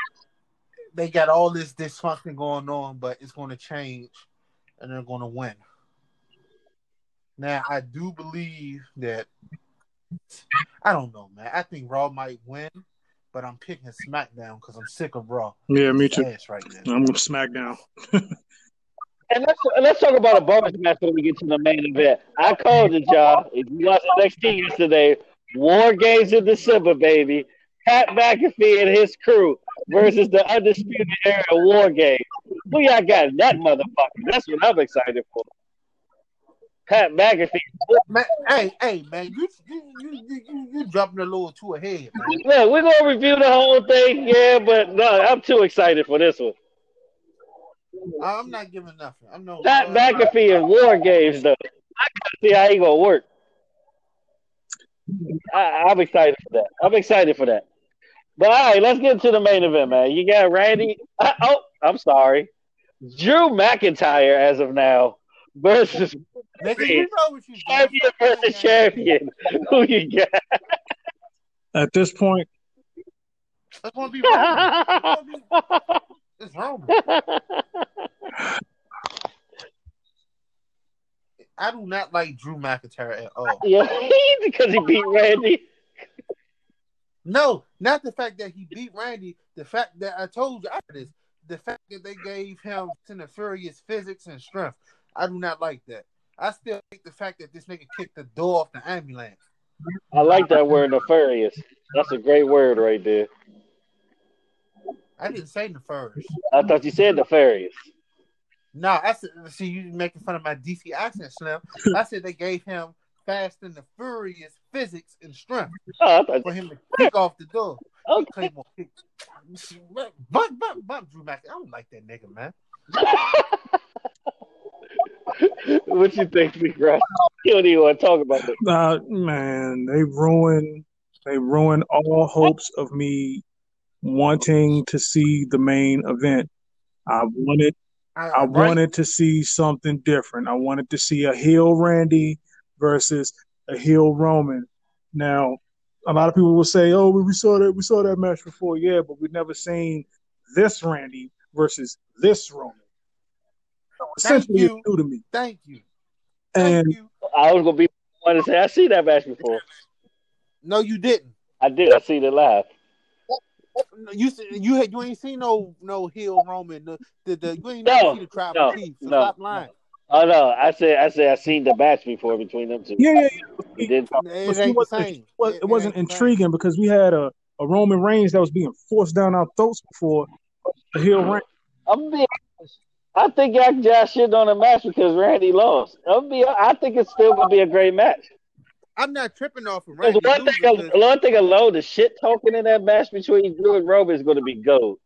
they got all this dysfunction going on, but it's going to change, and they're going to win. Now, I do believe that. I don't know, man. I think Raw might win, but I'm picking SmackDown because I'm sick of Raw. yeah, me too. Right now. I'm going SmackDown. And let's let's talk about a bonus match when we get to the main event. I called it, y'all. If you watched NXT yesterday, War Games in December, baby. Pat McAfee and his crew versus the Undisputed Era War Games. Who y'all got in that motherfucker? That's what I'm excited for. Pat McAfee. Man, hey, hey, man, you you you you, you, dropping a little too ahead, man. We're gonna review the whole thing, yeah, but no, I'm too excited for this one. I'm not giving nothing. I'm no. Pat uh, McAfee and War Games though. I gotta see how he gonna work. I, I'm excited for that. I'm excited for that. But all right, let's get to the main event, man. You got Randy. Uh, oh, I'm sorry, Drew McIntyre as of now versus Nigga, you know what you champion versus champion. Who you got? At this point, That's gonna be Roman. It's gonna be- It's Roman. I do not like Drew McIntyre at all. yeah, because he beat Randy. No, not the fact that he beat Randy. The fact that I told you after this, the fact that they gave him Tina Furious physics and strength. I do not like that. I still like the fact that this nigga kicked the door off the ambulance. I like that word, nefarious. That's a great word right there. I didn't say nefarious. I thought you said nefarious. No, I said. See, you making fun of my DC accent, Slim. I said they gave him Fast and the Furious physics and strength Oh, thought for him to kick off the door. Okay. Claymore kick. Bump, bump, bump, Drew McIntyre. I don't like that nigga, man. what you think, Big Russ? You don't even want to talk about it. uh, man, they ruined they ruined all hopes of me wanting to see the main event. I wanted I right? wanted to see something different. I wanted to see a heel Randy versus a heel Roman. Now, a lot of people will say, "Oh, we saw that we saw that match before." Yeah, but we've never seen this Randy versus this Roman. So Thank essentially, you. it's new to me. Thank you. Thank And you. I was gonna be the one to say I see that match before. No, you didn't. I did. I seen it live. You you had you ain't seen no no heel Roman. The, the, the you ain't No, never see the tribal no, chief. No. stop lying. Oh no, I said I said I seen the match before between them two. yeah, yeah, We did talk. It But ain't see, the what- same. Well, It- it wasn't ain't same. intriguing because we had a, a Roman Reigns that was being forced down our throats before the heel Reigns. I'm being. I think y'all just shit on the match because Randy lost. I'm be. I think it's still gonna be a great match. I'm not tripping off of Because Randy one losing thing, 'cause- one thing alone, the shit talking in that match between Drew and Roman is gonna be gold.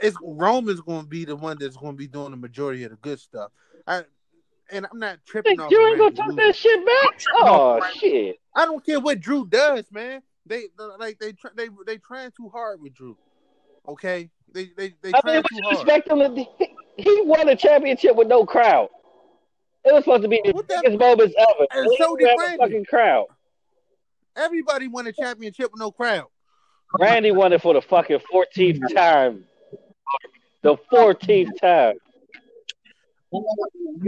It's Roman's going to be the one that's going to be doing the majority of the good stuff. I and I'm not tripping Think off. Drew ain't gonna talk losing. that shit back? Oh shit! I don't care what Drew does, man. They like they try- they they trying too hard with Drew. Okay, they they they I trying mean, too we hard. respect him. He- He won a championship with no crowd. It was supposed to be the What the- biggest moments ever. And so didn't did have a Randy. fucking crowd. Everybody won a championship with no crowd. Randy won it for the fucking 14th time. The 14th time.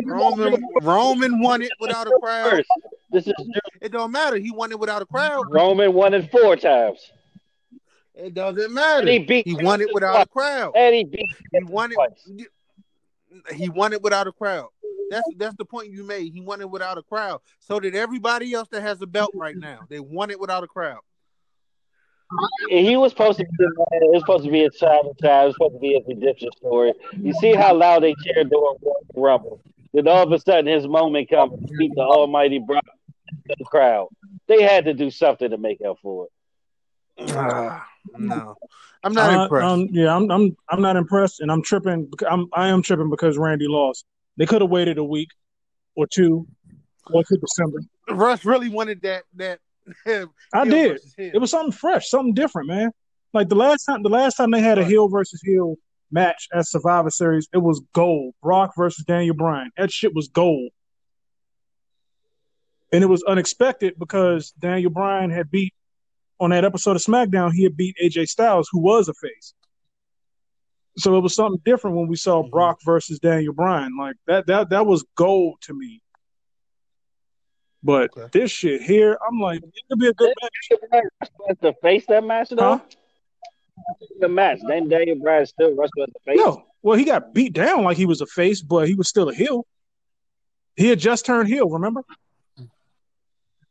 Roman Roman won it without a crowd. First, this is It don't matter. He won it without a crowd. Roman won it four times. It doesn't And matter. he beat He won it without a crowd. And he beat He won it. twice. He won it without a crowd. That's that's the point you made. He won it without a crowd. So did everybody else that has a belt right now. They won it without a crowd. And he was supposed to be. It was supposed to be a child of time. It was supposed to be a redemption story. You see how loud they cheered during Royal Rumble. Then all of a sudden, his moment comes. to Beat the Almighty Brock in the crowd. They had to do something to make up for it. Ah, no, I'm not Uh, impressed. um, yeah, I'm I'm I'm not impressed, and I'm tripping. bec- I'm I am tripping because Randy lost. They could have waited a week or two, or to December. Russ really wanted that that. I did. It was something fresh, something different, man. Like the last time, the last time they had a heel versus heel match at Survivor Series, it was gold. Brock versus Daniel Bryan. That shit was gold, and it was unexpected because Daniel Bryan had beat on that episode of SmackDown. He had beat AJ Styles, who was a face. So it was something different when we saw Mhm. Brock versus Daniel Bryan. Like that, that that was gold to me. But Okay. this shit here, I'm like, it could be a good match. Daniel Bryan to face that match though. Huh? The match. Then Daniel Bryan still wrestled as the face. No. Well, he got beat down like he was a face, but he was still a heel. He had just turned heel, remember?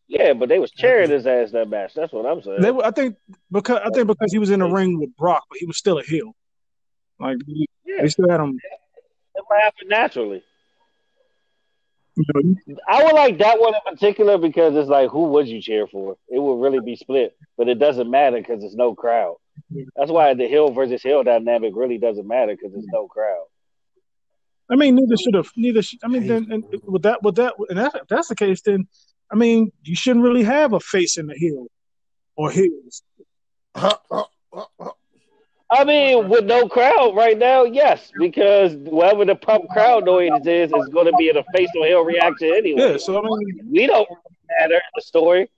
Yeah, but they was cheering his ass that match. That's what I'm saying. They were, I think because I think because he was in the ring with Brock, but he was still a heel. Like he- yeah, they still had him. it might happen naturally. You know, I would like that one in particular because it's like, who would you cheer for? It would really be split, but it doesn't matter because there's no crowd. That's why the hill versus hill dynamic really doesn't matter because there's no crowd. I mean, neither should have. Neither. Should, I mean, then and with that, with that, and that, if that's the case, then I mean, you shouldn't really have a face in the hill or heels. I mean, with no crowd right now, yes, because whatever the pump crowd noise is, is going to be in a face or heel reaction anyway. Yeah, so I mean, we don't matter the story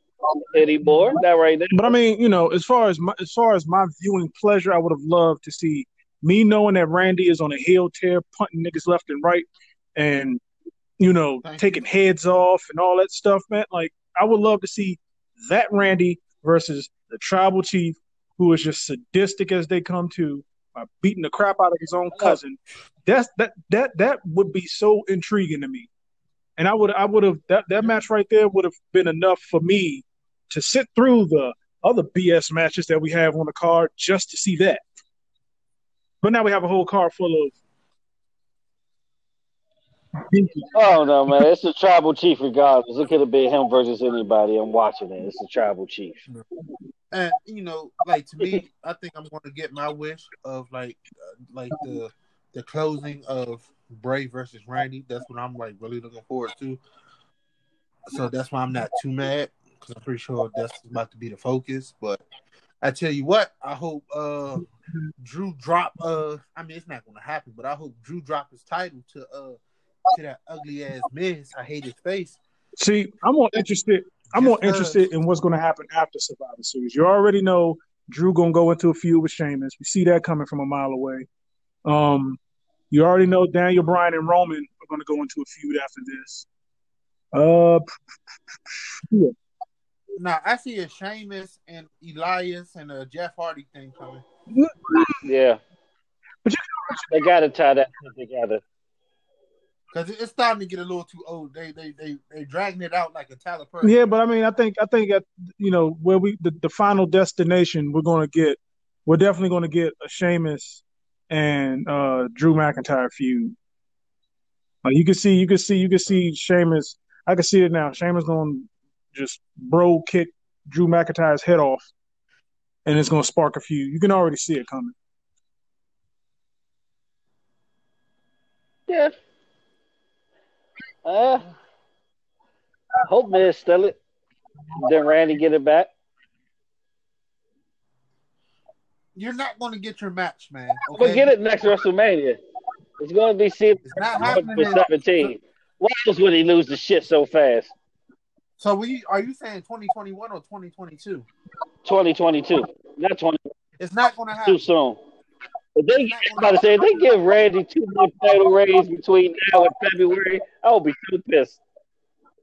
anymore. Not right now. But I mean, you know, as far as my, as far as my viewing pleasure, I would have loved to see me knowing that Randy is on a heel tear, punting niggas left and right, and you know, Thank taking heads off and all that stuff, man. Like, I would love to see that Randy versus the tribal chief, who is just sadistic as they come to, by beating the crap out of his own cousin. That's that that that would be so intriguing to me. And I would I would have that that match right there would have been enough for me to sit through the other BS matches that we have on the card just to see that. But now we have a whole card full of Oh no, man! It's the tribal chief, regardless. It could have been him versus anybody. I'm watching it. It's the tribal chief. And you know, like to me, I think I'm going to get my wish of like, uh, like the the closing of Bray versus Randy. That's what I'm like really looking forward to. So that's why I'm not too mad because I'm pretty sure that's about to be the focus. But I tell you what, I hope uh Drew drop. Uh, I mean, it's not going to happen, but I hope Drew drop his title to uh to that ugly ass Miz. I hate his face. See, I'm more interested. I'm more Just interested in what's going to happen after Survivor Series. You already know Drew going to go into a feud with Sheamus. We see that coming from a mile away. Um, you already know Daniel Bryan and Roman are going to go into a feud after this. Uh, yeah. Now I see a Sheamus and Elias and a Jeff Hardy thing coming. Yeah, But you they got to tie that together. Because it's starting to get a little too old. They they they they dragging it out like a Tyler Perry. Yeah, but I mean, I think I think at you know where we the, the final destination we're going to get, we're definitely going to get a Sheamus and uh Drew McIntyre feud. Like you can see, you can see, you can see Sheamus. I can see it now. Sheamus going to just bro kick Drew McIntyre's head off, and it's going to spark a feud. You can already see it coming. Yeah. Uh, I hope Miz still it. Then Randy get it back. You're not going to get your match, man. But Okay? get it next WrestleMania. It's going to be seen It's not happening. for 17. Why else would he lose the shit so fast? So we are you saying 2021 or 2022? 2022, not 20 It's not going to happen too soon. If they, I'm about to say, if they give Randy two more title reigns between now and February, I would be so pissed.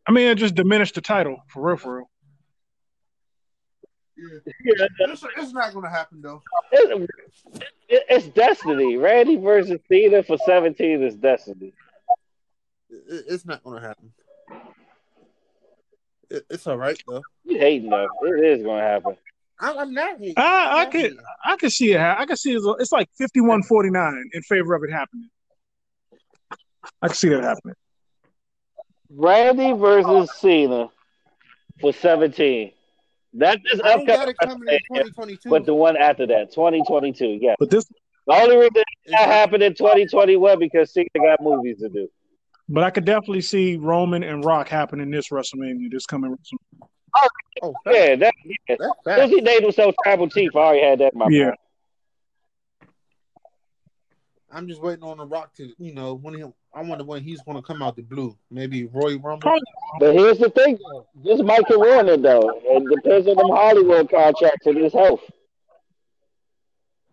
I mean, it just diminished the title for real, for real. Yeah, It's, it's not going to happen though. it, it, it's destiny. Randy versus Cena for 17 is destiny. It- It's not going to happen. It- It's all right though. You hating though. It is going to happen. I'm, I'm not hating. I I I'm not could hating. I could see it. I could see it. It's like fifty one forty nine in favor of it happening. I can see that happening. Randy versus Cena for 17. That is this I got upcoming, it coming in 2022. but the one after that, 2022. Yeah. But this, The only reason that happened in 2021 because Cena got movies to do. but I could definitely see Roman and Rock happening this WrestleMania, this coming. WrestleMania. Oh, oh, Yeah, that, yeah. that's As soon fact. as he named himself Tribal Chief, I already had that in my Yeah. mind. I'm just waiting on the Rock to, you know, when he. I wonder when he's going to come out the blue. Maybe Roy Rumble. But here's the thing, though. This might can ruin it, though. It depends on them Hollywood contracts and his health.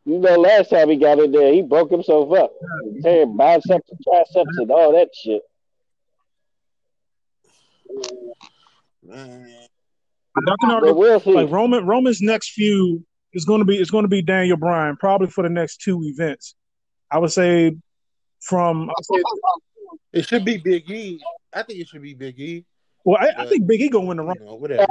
You know, last time he got in there, he broke himself up. Tearing biceps and triceps and all that shit. Man. I can already But we'll see. like Roman. Roman's next feud is going to be is going to be Daniel Bryan, probably for the next two events. I would say from I would say, It should be Big E. I think it should be Big E. well, I, I think Big E gonna win the You Rumble. know, whatever.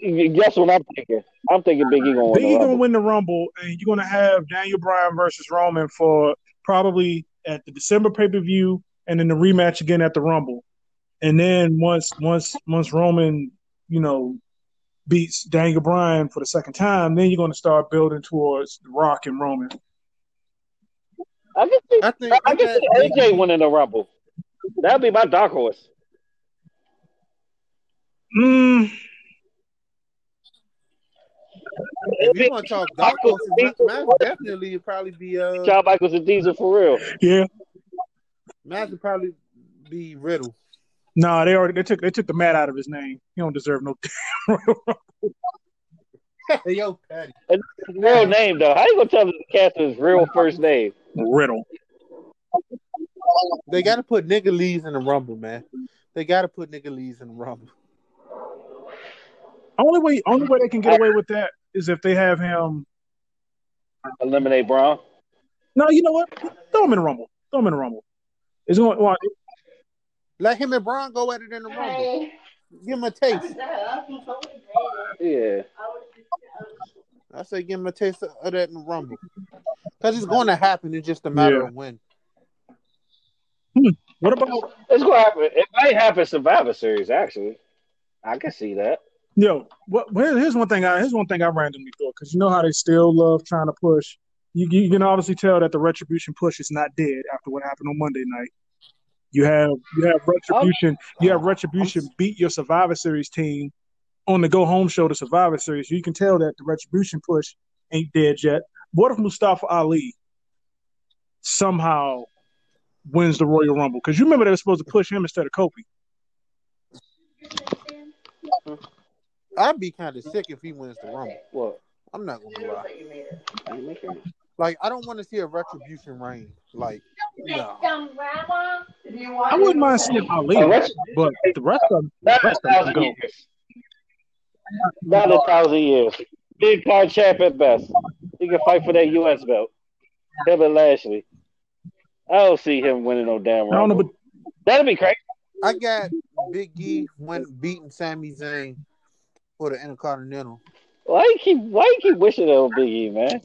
Guess what I'm thinking? I'm thinking Big E gonna win. Big the E gonna Rumble. win the Rumble, and you're gonna have Daniel Bryan versus Roman for probably at the December pay per view, and then the rematch again at the Rumble. And then once once once Roman, you know, beats Daniel Bryan for the second time, then you're going to start building towards Rock and Roman. I can see, I I, think I can see AJ winning the Rumble. That'd be my dark horse. Mm, If you want to talk dark horses, Ma- Matt would definitely would probably be uh, Shawn Michaels and Diesel for real. yeah. Matt would probably be Riddle. No, they already they took they took the mat out of his name. He don't deserve no. Yo, Patty. And his real name though. How you gonna tell the cast his real first name? Riddle. They got to put nigga Lees in the Rumble, man. They got to put nigga Lees in the Rumble. Only way only way they can get away with that is if they have him. Eliminate Braun. No, you know what? Throw him in the rumble. Throw him in the rumble. It's going. Well, Let him and Braun go at it in the Rumble. Give him a taste. Yeah. I say give him a taste of that in the Rumble. Because it's going to happen. It's just a matter Yeah. of when. Hmm. what about It's gonna happen. It might happen Survivor Series, actually. I can see that. yo? What? Well, here's one thing. I here's one thing I randomly thought because you know how they still love trying to push. You you can obviously tell that the retribution push is not dead after what happened on Monday night. You have you have retribution. You have retribution beat your Survivor Series team on the go home show to Survivor Series. You can tell that the retribution push ain't dead yet. What if Mustafa Ali somehow wins the Royal Rumble? Because you remember they were supposed to push him instead of Kofi. I'd be kind of sick if he wins the Rumble. What? I'm not going to lie. I ain't making it. Like, I don't want to see a retribution reign. Like, no. I wouldn't mind seeing Ali, A retri- but the rest of them, Not a rest of them can thousand go. years. Not a thousand years. Big card champ at best. He can fight for that U.S. belt. Him and Lashley. I don't see him winning no damn I don't know, but That'd be crazy. I got Big E when beating Sami Zayn for the Intercontinental. Why you keep Why you keep wishing on Big E, man?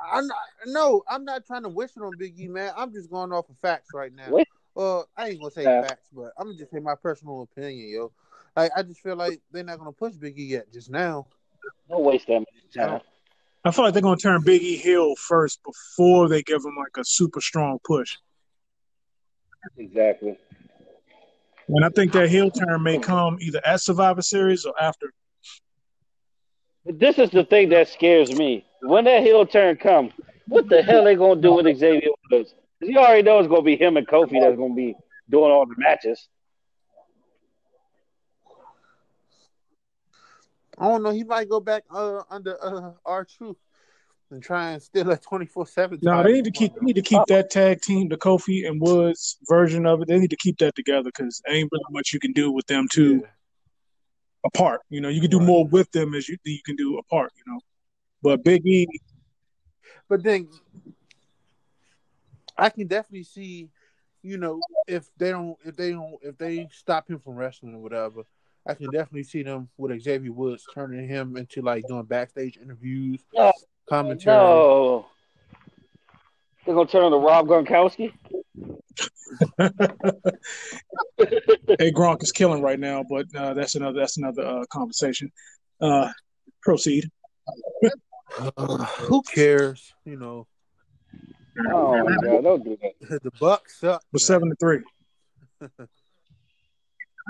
I'm not, no, I'm not trying to wish it on Big E, man. I'm just going off of facts right now. What? Well, I ain't gonna say Yeah. facts, but I'm gonna just say my personal opinion, yo. Like, I just feel like they're not gonna push Big E yet, just now. Don't waste that much time. I feel like they're going to turn Big E heel first before they give him like a super strong push. Exactly. And I think that heel turn may come either at Survivor Series or after. This is the thing that scares me. When that heel turn comes, what the hell they gonna do with Xavier Woods? 'Cause you already know it's gonna be him and Kofi that's gonna be doing all the matches. I don't know. He might go back uh, under uh, R Truth and try and steal a twenty four seven. No, they need to keep they need to keep that tag team, the Kofi and Woods version of it. They need to keep that together because ain't really much you can do with them two apart. You know, you can do Right. more with them as you than you can do apart. You know, but Big E, But then I can definitely see, you know, if they don't, if they don't, if they stop him from wrestling or whatever, I can definitely see them with Xavier Woods turning him into like doing backstage interviews, No. commentary. No. They're gonna turn on the Rob Gronkowski? hey Gronk is killing right now, but uh, that's another that's another uh, conversation. Uh, proceed. Uh, who cares? You know, Oh my god, don't do that. the Bucks suck. With seven to three.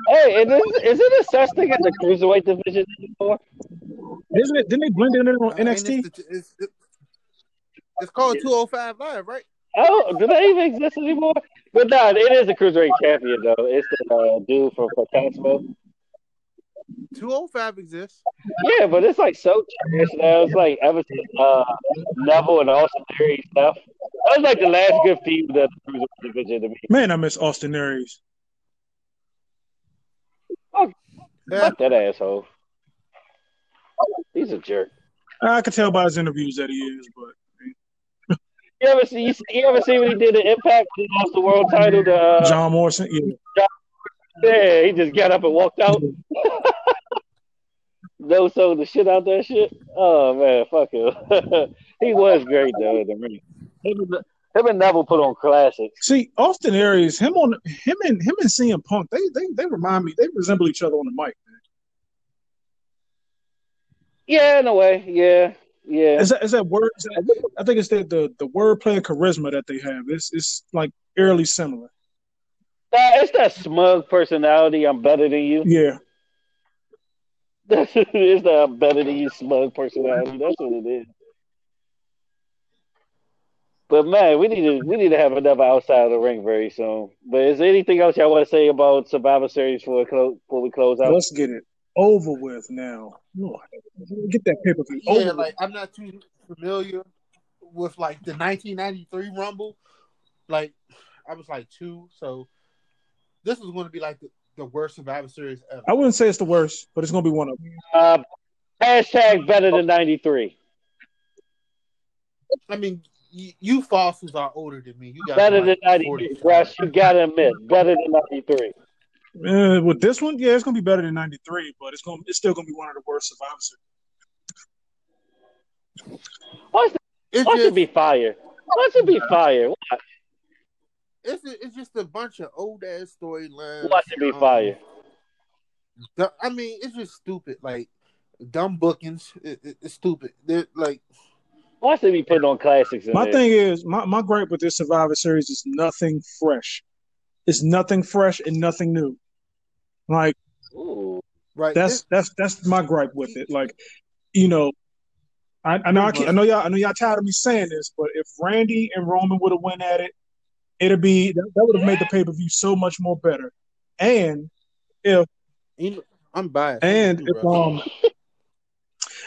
Hey, is, this, is it a such thing as the cruiserweight division anymore? Isn't it? Didn't they blend it in on and NXT? It's, it's, it's, it's called 205 Live, right? Oh, do they even exist anymore? But no, it is the cruiserweight champion though. It's the uh, dude from Cosmo. 205 exists. Yeah, but it's like so trash now. It's like ever since uh, Neville and Austin Aries stuff. That was like the last good feud of the cruiserweight division to me. Man, I miss Austin Aries. Yeah. Fuck that asshole. He's a jerk. I could tell by his interviews that he is, but You ever see? You, see- you ever see what he did at Impact? He lost the world title to. Uh, John Morrison, yeah. yeah, he just got up and walked out. no, so the shit out that shit. Oh man, fuck him. he was great though in the ring. Him and, him and Neville put on classics. See, Austin Aries, him on him and him and CM Punk, they they they remind me, they resemble each other on the mic. Yeah, in a way. Yeah, yeah. Is that is that word? Is that, I think it's the the the wordplay and charisma that they have. It's it's like eerily similar. Nah, it's that smug personality. I'm better than you. Yeah, it's that I'm better than you smug personality. That's what it is. But man, we need to we need to have another outside of the ring very soon. But is there anything else y'all want to say about Survivor Series before we close, before we close out? let's get it over with now. Lord, get that pay per view Yeah, over. like I'm not too familiar with like the 1993 Rumble. Like I was like two, so this is going to be like the, the worst Survivor Series ever. I wouldn't say it's the worst, but it's gonna be one of them. Uh, hashtag better than '93. I mean, you, you fossils are older than me. You got better than 93, Russ. You got to admit, better than '93. Uh, with this one, yeah, it's gonna be better than '93, but it's gonna it's still gonna be one of the worst Survivor Series. Watch, It's watch it just, be fire. Watch it be fire. Watch, it's, it's just a bunch of old ass storylines. watch it be Um, fire. I mean, it's just stupid. Like dumb bookings. It, it, it's stupid. They're like Watch it be putting on classics. In My there. thing is, my, my gripe with this Survivor Series is nothing fresh. It's nothing fresh and nothing new. Like Ooh. right. that's that's that's my gripe with it. Like, you know, I, I know I, keep, I know y'all I know y'all tired of me saying this, but if Randy and Roman would have went at it, it'd be that, that would have made the pay per view so much more better. And if I'm biased. and if bro. um,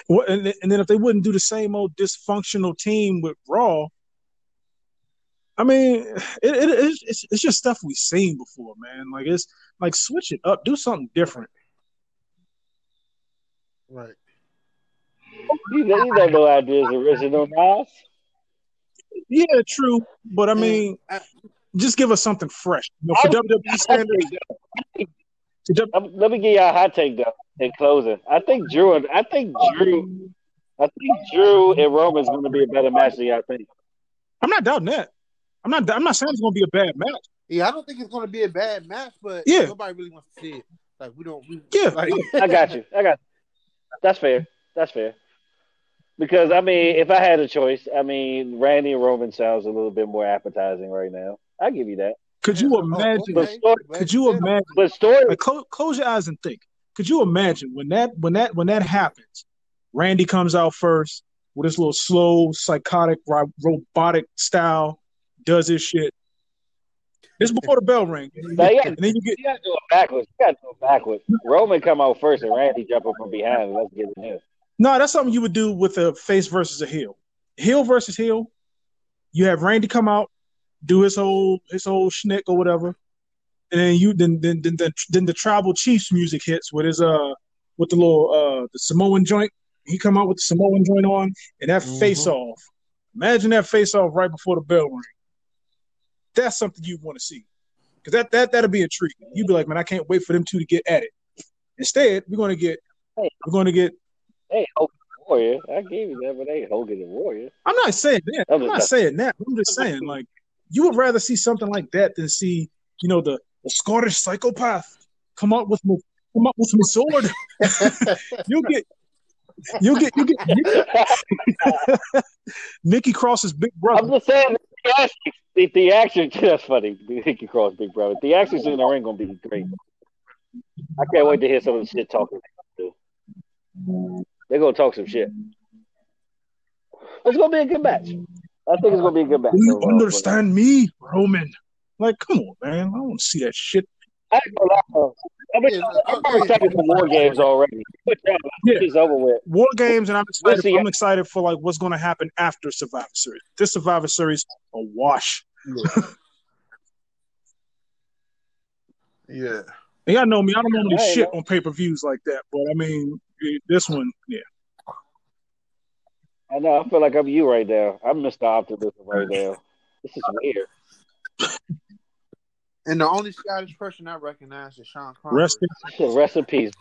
what and, then- and then if they wouldn't do the same old dysfunctional team with Raw, I mean, it, it it's, it's it's just stuff we've seen before, man. Like it's like switch it up, do something different. right. You, know- you don't know ideas original, Nas. Yeah, true, but I mean, I- just give us something fresh. You know, for I- WWE standards, take, though. to W- Let me give y'all a hot take though in closing. I think Drew and I think Drew I think Drew and Roman's going to be a better match than y'all think. I'm not doubting that. I'm not. I'm not saying it's going to be a bad match. Yeah, I don't think it's going to be a bad match, but Yeah. nobody really wants to see it. Like we don't. We, Yeah, like, I got you. I got. That's fair. That's fair. Because I mean, if I had a choice, I mean, Randy and Roman sounds a little bit more appetizing right now. I give you that. Could you Oh, imagine? Story- Could you imagine? But story, Like, close, close your eyes and think. Could you imagine when that when that when that happens? Randy comes out first with his little slow, psychotic, ro- robotic style, does his shit. This before the bell ring, Now, yeah. and then you get you got to do it backwards. You got to do it backwards. Roman come out first and Randy jump up from behind. Let's get it in. No. That's something you would do with a face versus a heel, heel versus heel. You have Randy come out, do his whole his whole schnick or whatever, and then you then then then then, then the tribal chiefs music hits with his uh with the little uh the Samoan joint. He come out with the Samoan joint on and that Mhm. face off. Imagine that face off right before the bell ring. That's something you want to see. Cause that that that'll be a treat. You'd be like, man, I can't wait for them two to get at it. Instead, we're gonna get we're gonna get Hey, Hogan the Warrior. I gave you that, but they Hogan the Warrior. I'm not saying that. I'm I'm not saying that. I'm just saying, like, you would rather see something like that than see, you know, the, the Scottish psychopath come up with my, come up with my sword. you'll get, you'll get, you get, you get Nikki Cross's big brother. I'm just saying, the action, the theatrics, that's funny. Nikki Cross, Big Brother. The theatrics in the ring gonna be great. I can't wait to hear some of the shit talking they gonna do. They're gonna talk some shit. It's gonna be a good match. I think it's gonna be a good match. Do you overall, understand me, Roman? Like, come on, man. I don't see that shit. I ain't gonna lie, though. I'm, I'm okay. excited for more games already. Uh, yeah. It's over with. War games, and I'm excited. see. I'm excited for like what's going to happen after Survivor Series. This Survivor Series, a wash. yeah. And y'all know me. I don't normally I ain't shit know. on pay per views like that, but I mean, this one, yeah. I know. I feel like I'm you right now. I'm Mr. Optimism right now. This is weird. And the only Scottish person I recognize is Sean Connery. Rest in Rest in peace.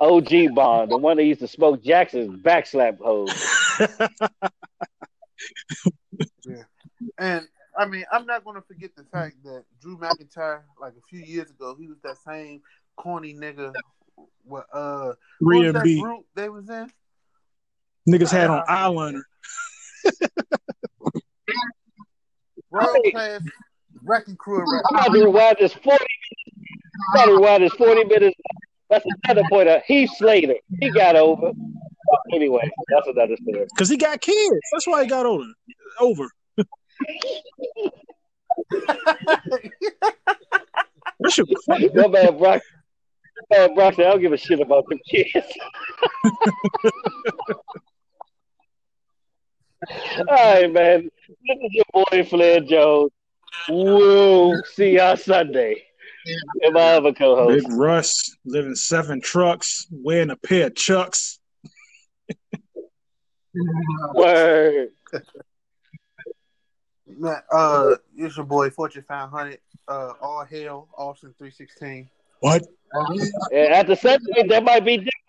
OG Bond, the one that used to smoke Jackson's backslap hose. Yeah. And I mean, I'm not going to forget the fact that Drew McIntyre, like a few years ago, he was that same corny nigga. What uh, what was that B. group they was in? Niggas had on eyeliner. World class wrecking crew. of I'm about to rewind this 40 minutes. I'm about to rewind this 40 minutes. That's another point of Heath Slater. He got over. Anyway, that's another story. Cause he got kids. That's why he got older. Over. That shit was funny. My man Brock. My Man, Brock said, I don't give a shit about them kids. All right, man. This is your boy Flair Jones. We'll see y'all Sunday. And my other Big co-host. Big Russ living seven trucks, wearing a pair of chucks. Word. Uh, it's your boy Fortune 500. Uh, all hail Austin 316. What? And after Sunday, that might be different.